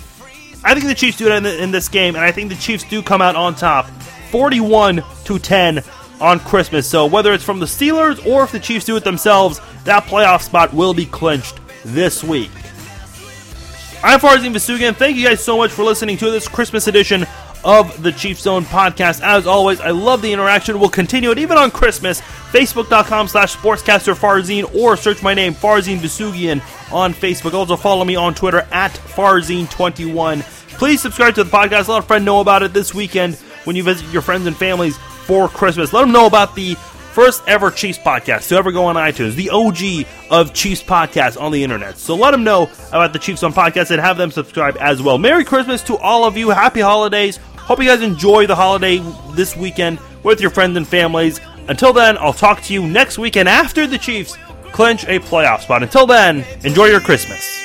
I think the Chiefs do it in, the, in this game, and I think the Chiefs do come out on top, forty-one to ten on Christmas. So whether it's from the Steelers or if the Chiefs do it themselves, that playoff spot will be clinched this week. I'm Farzin Vousoughian. Thank you guys so much for listening to this Christmas edition of the Chief Zone podcast. As always, I love the interaction. We'll continue it even on Christmas. Facebook.com slash sportscaster Farzin or search my name, Farzin Vousoughian, on Facebook. Also follow me on Twitter at Farzin21. Please subscribe to the podcast. Let a friend know about it this weekend when you visit your friends and families for Christmas. Let them know about the first ever Chiefs podcast to ever go on iTunes, the OG of Chiefs podcasts on the internet. So let them know about the Chiefs on podcast and have them subscribe as well. Merry Christmas to all of you. Happy holidays. Hope you guys enjoy the holiday this weekend with your friends and families. Until then, I'll talk to you next weekend after the Chiefs clinch a playoff spot. Until then, enjoy your Christmas.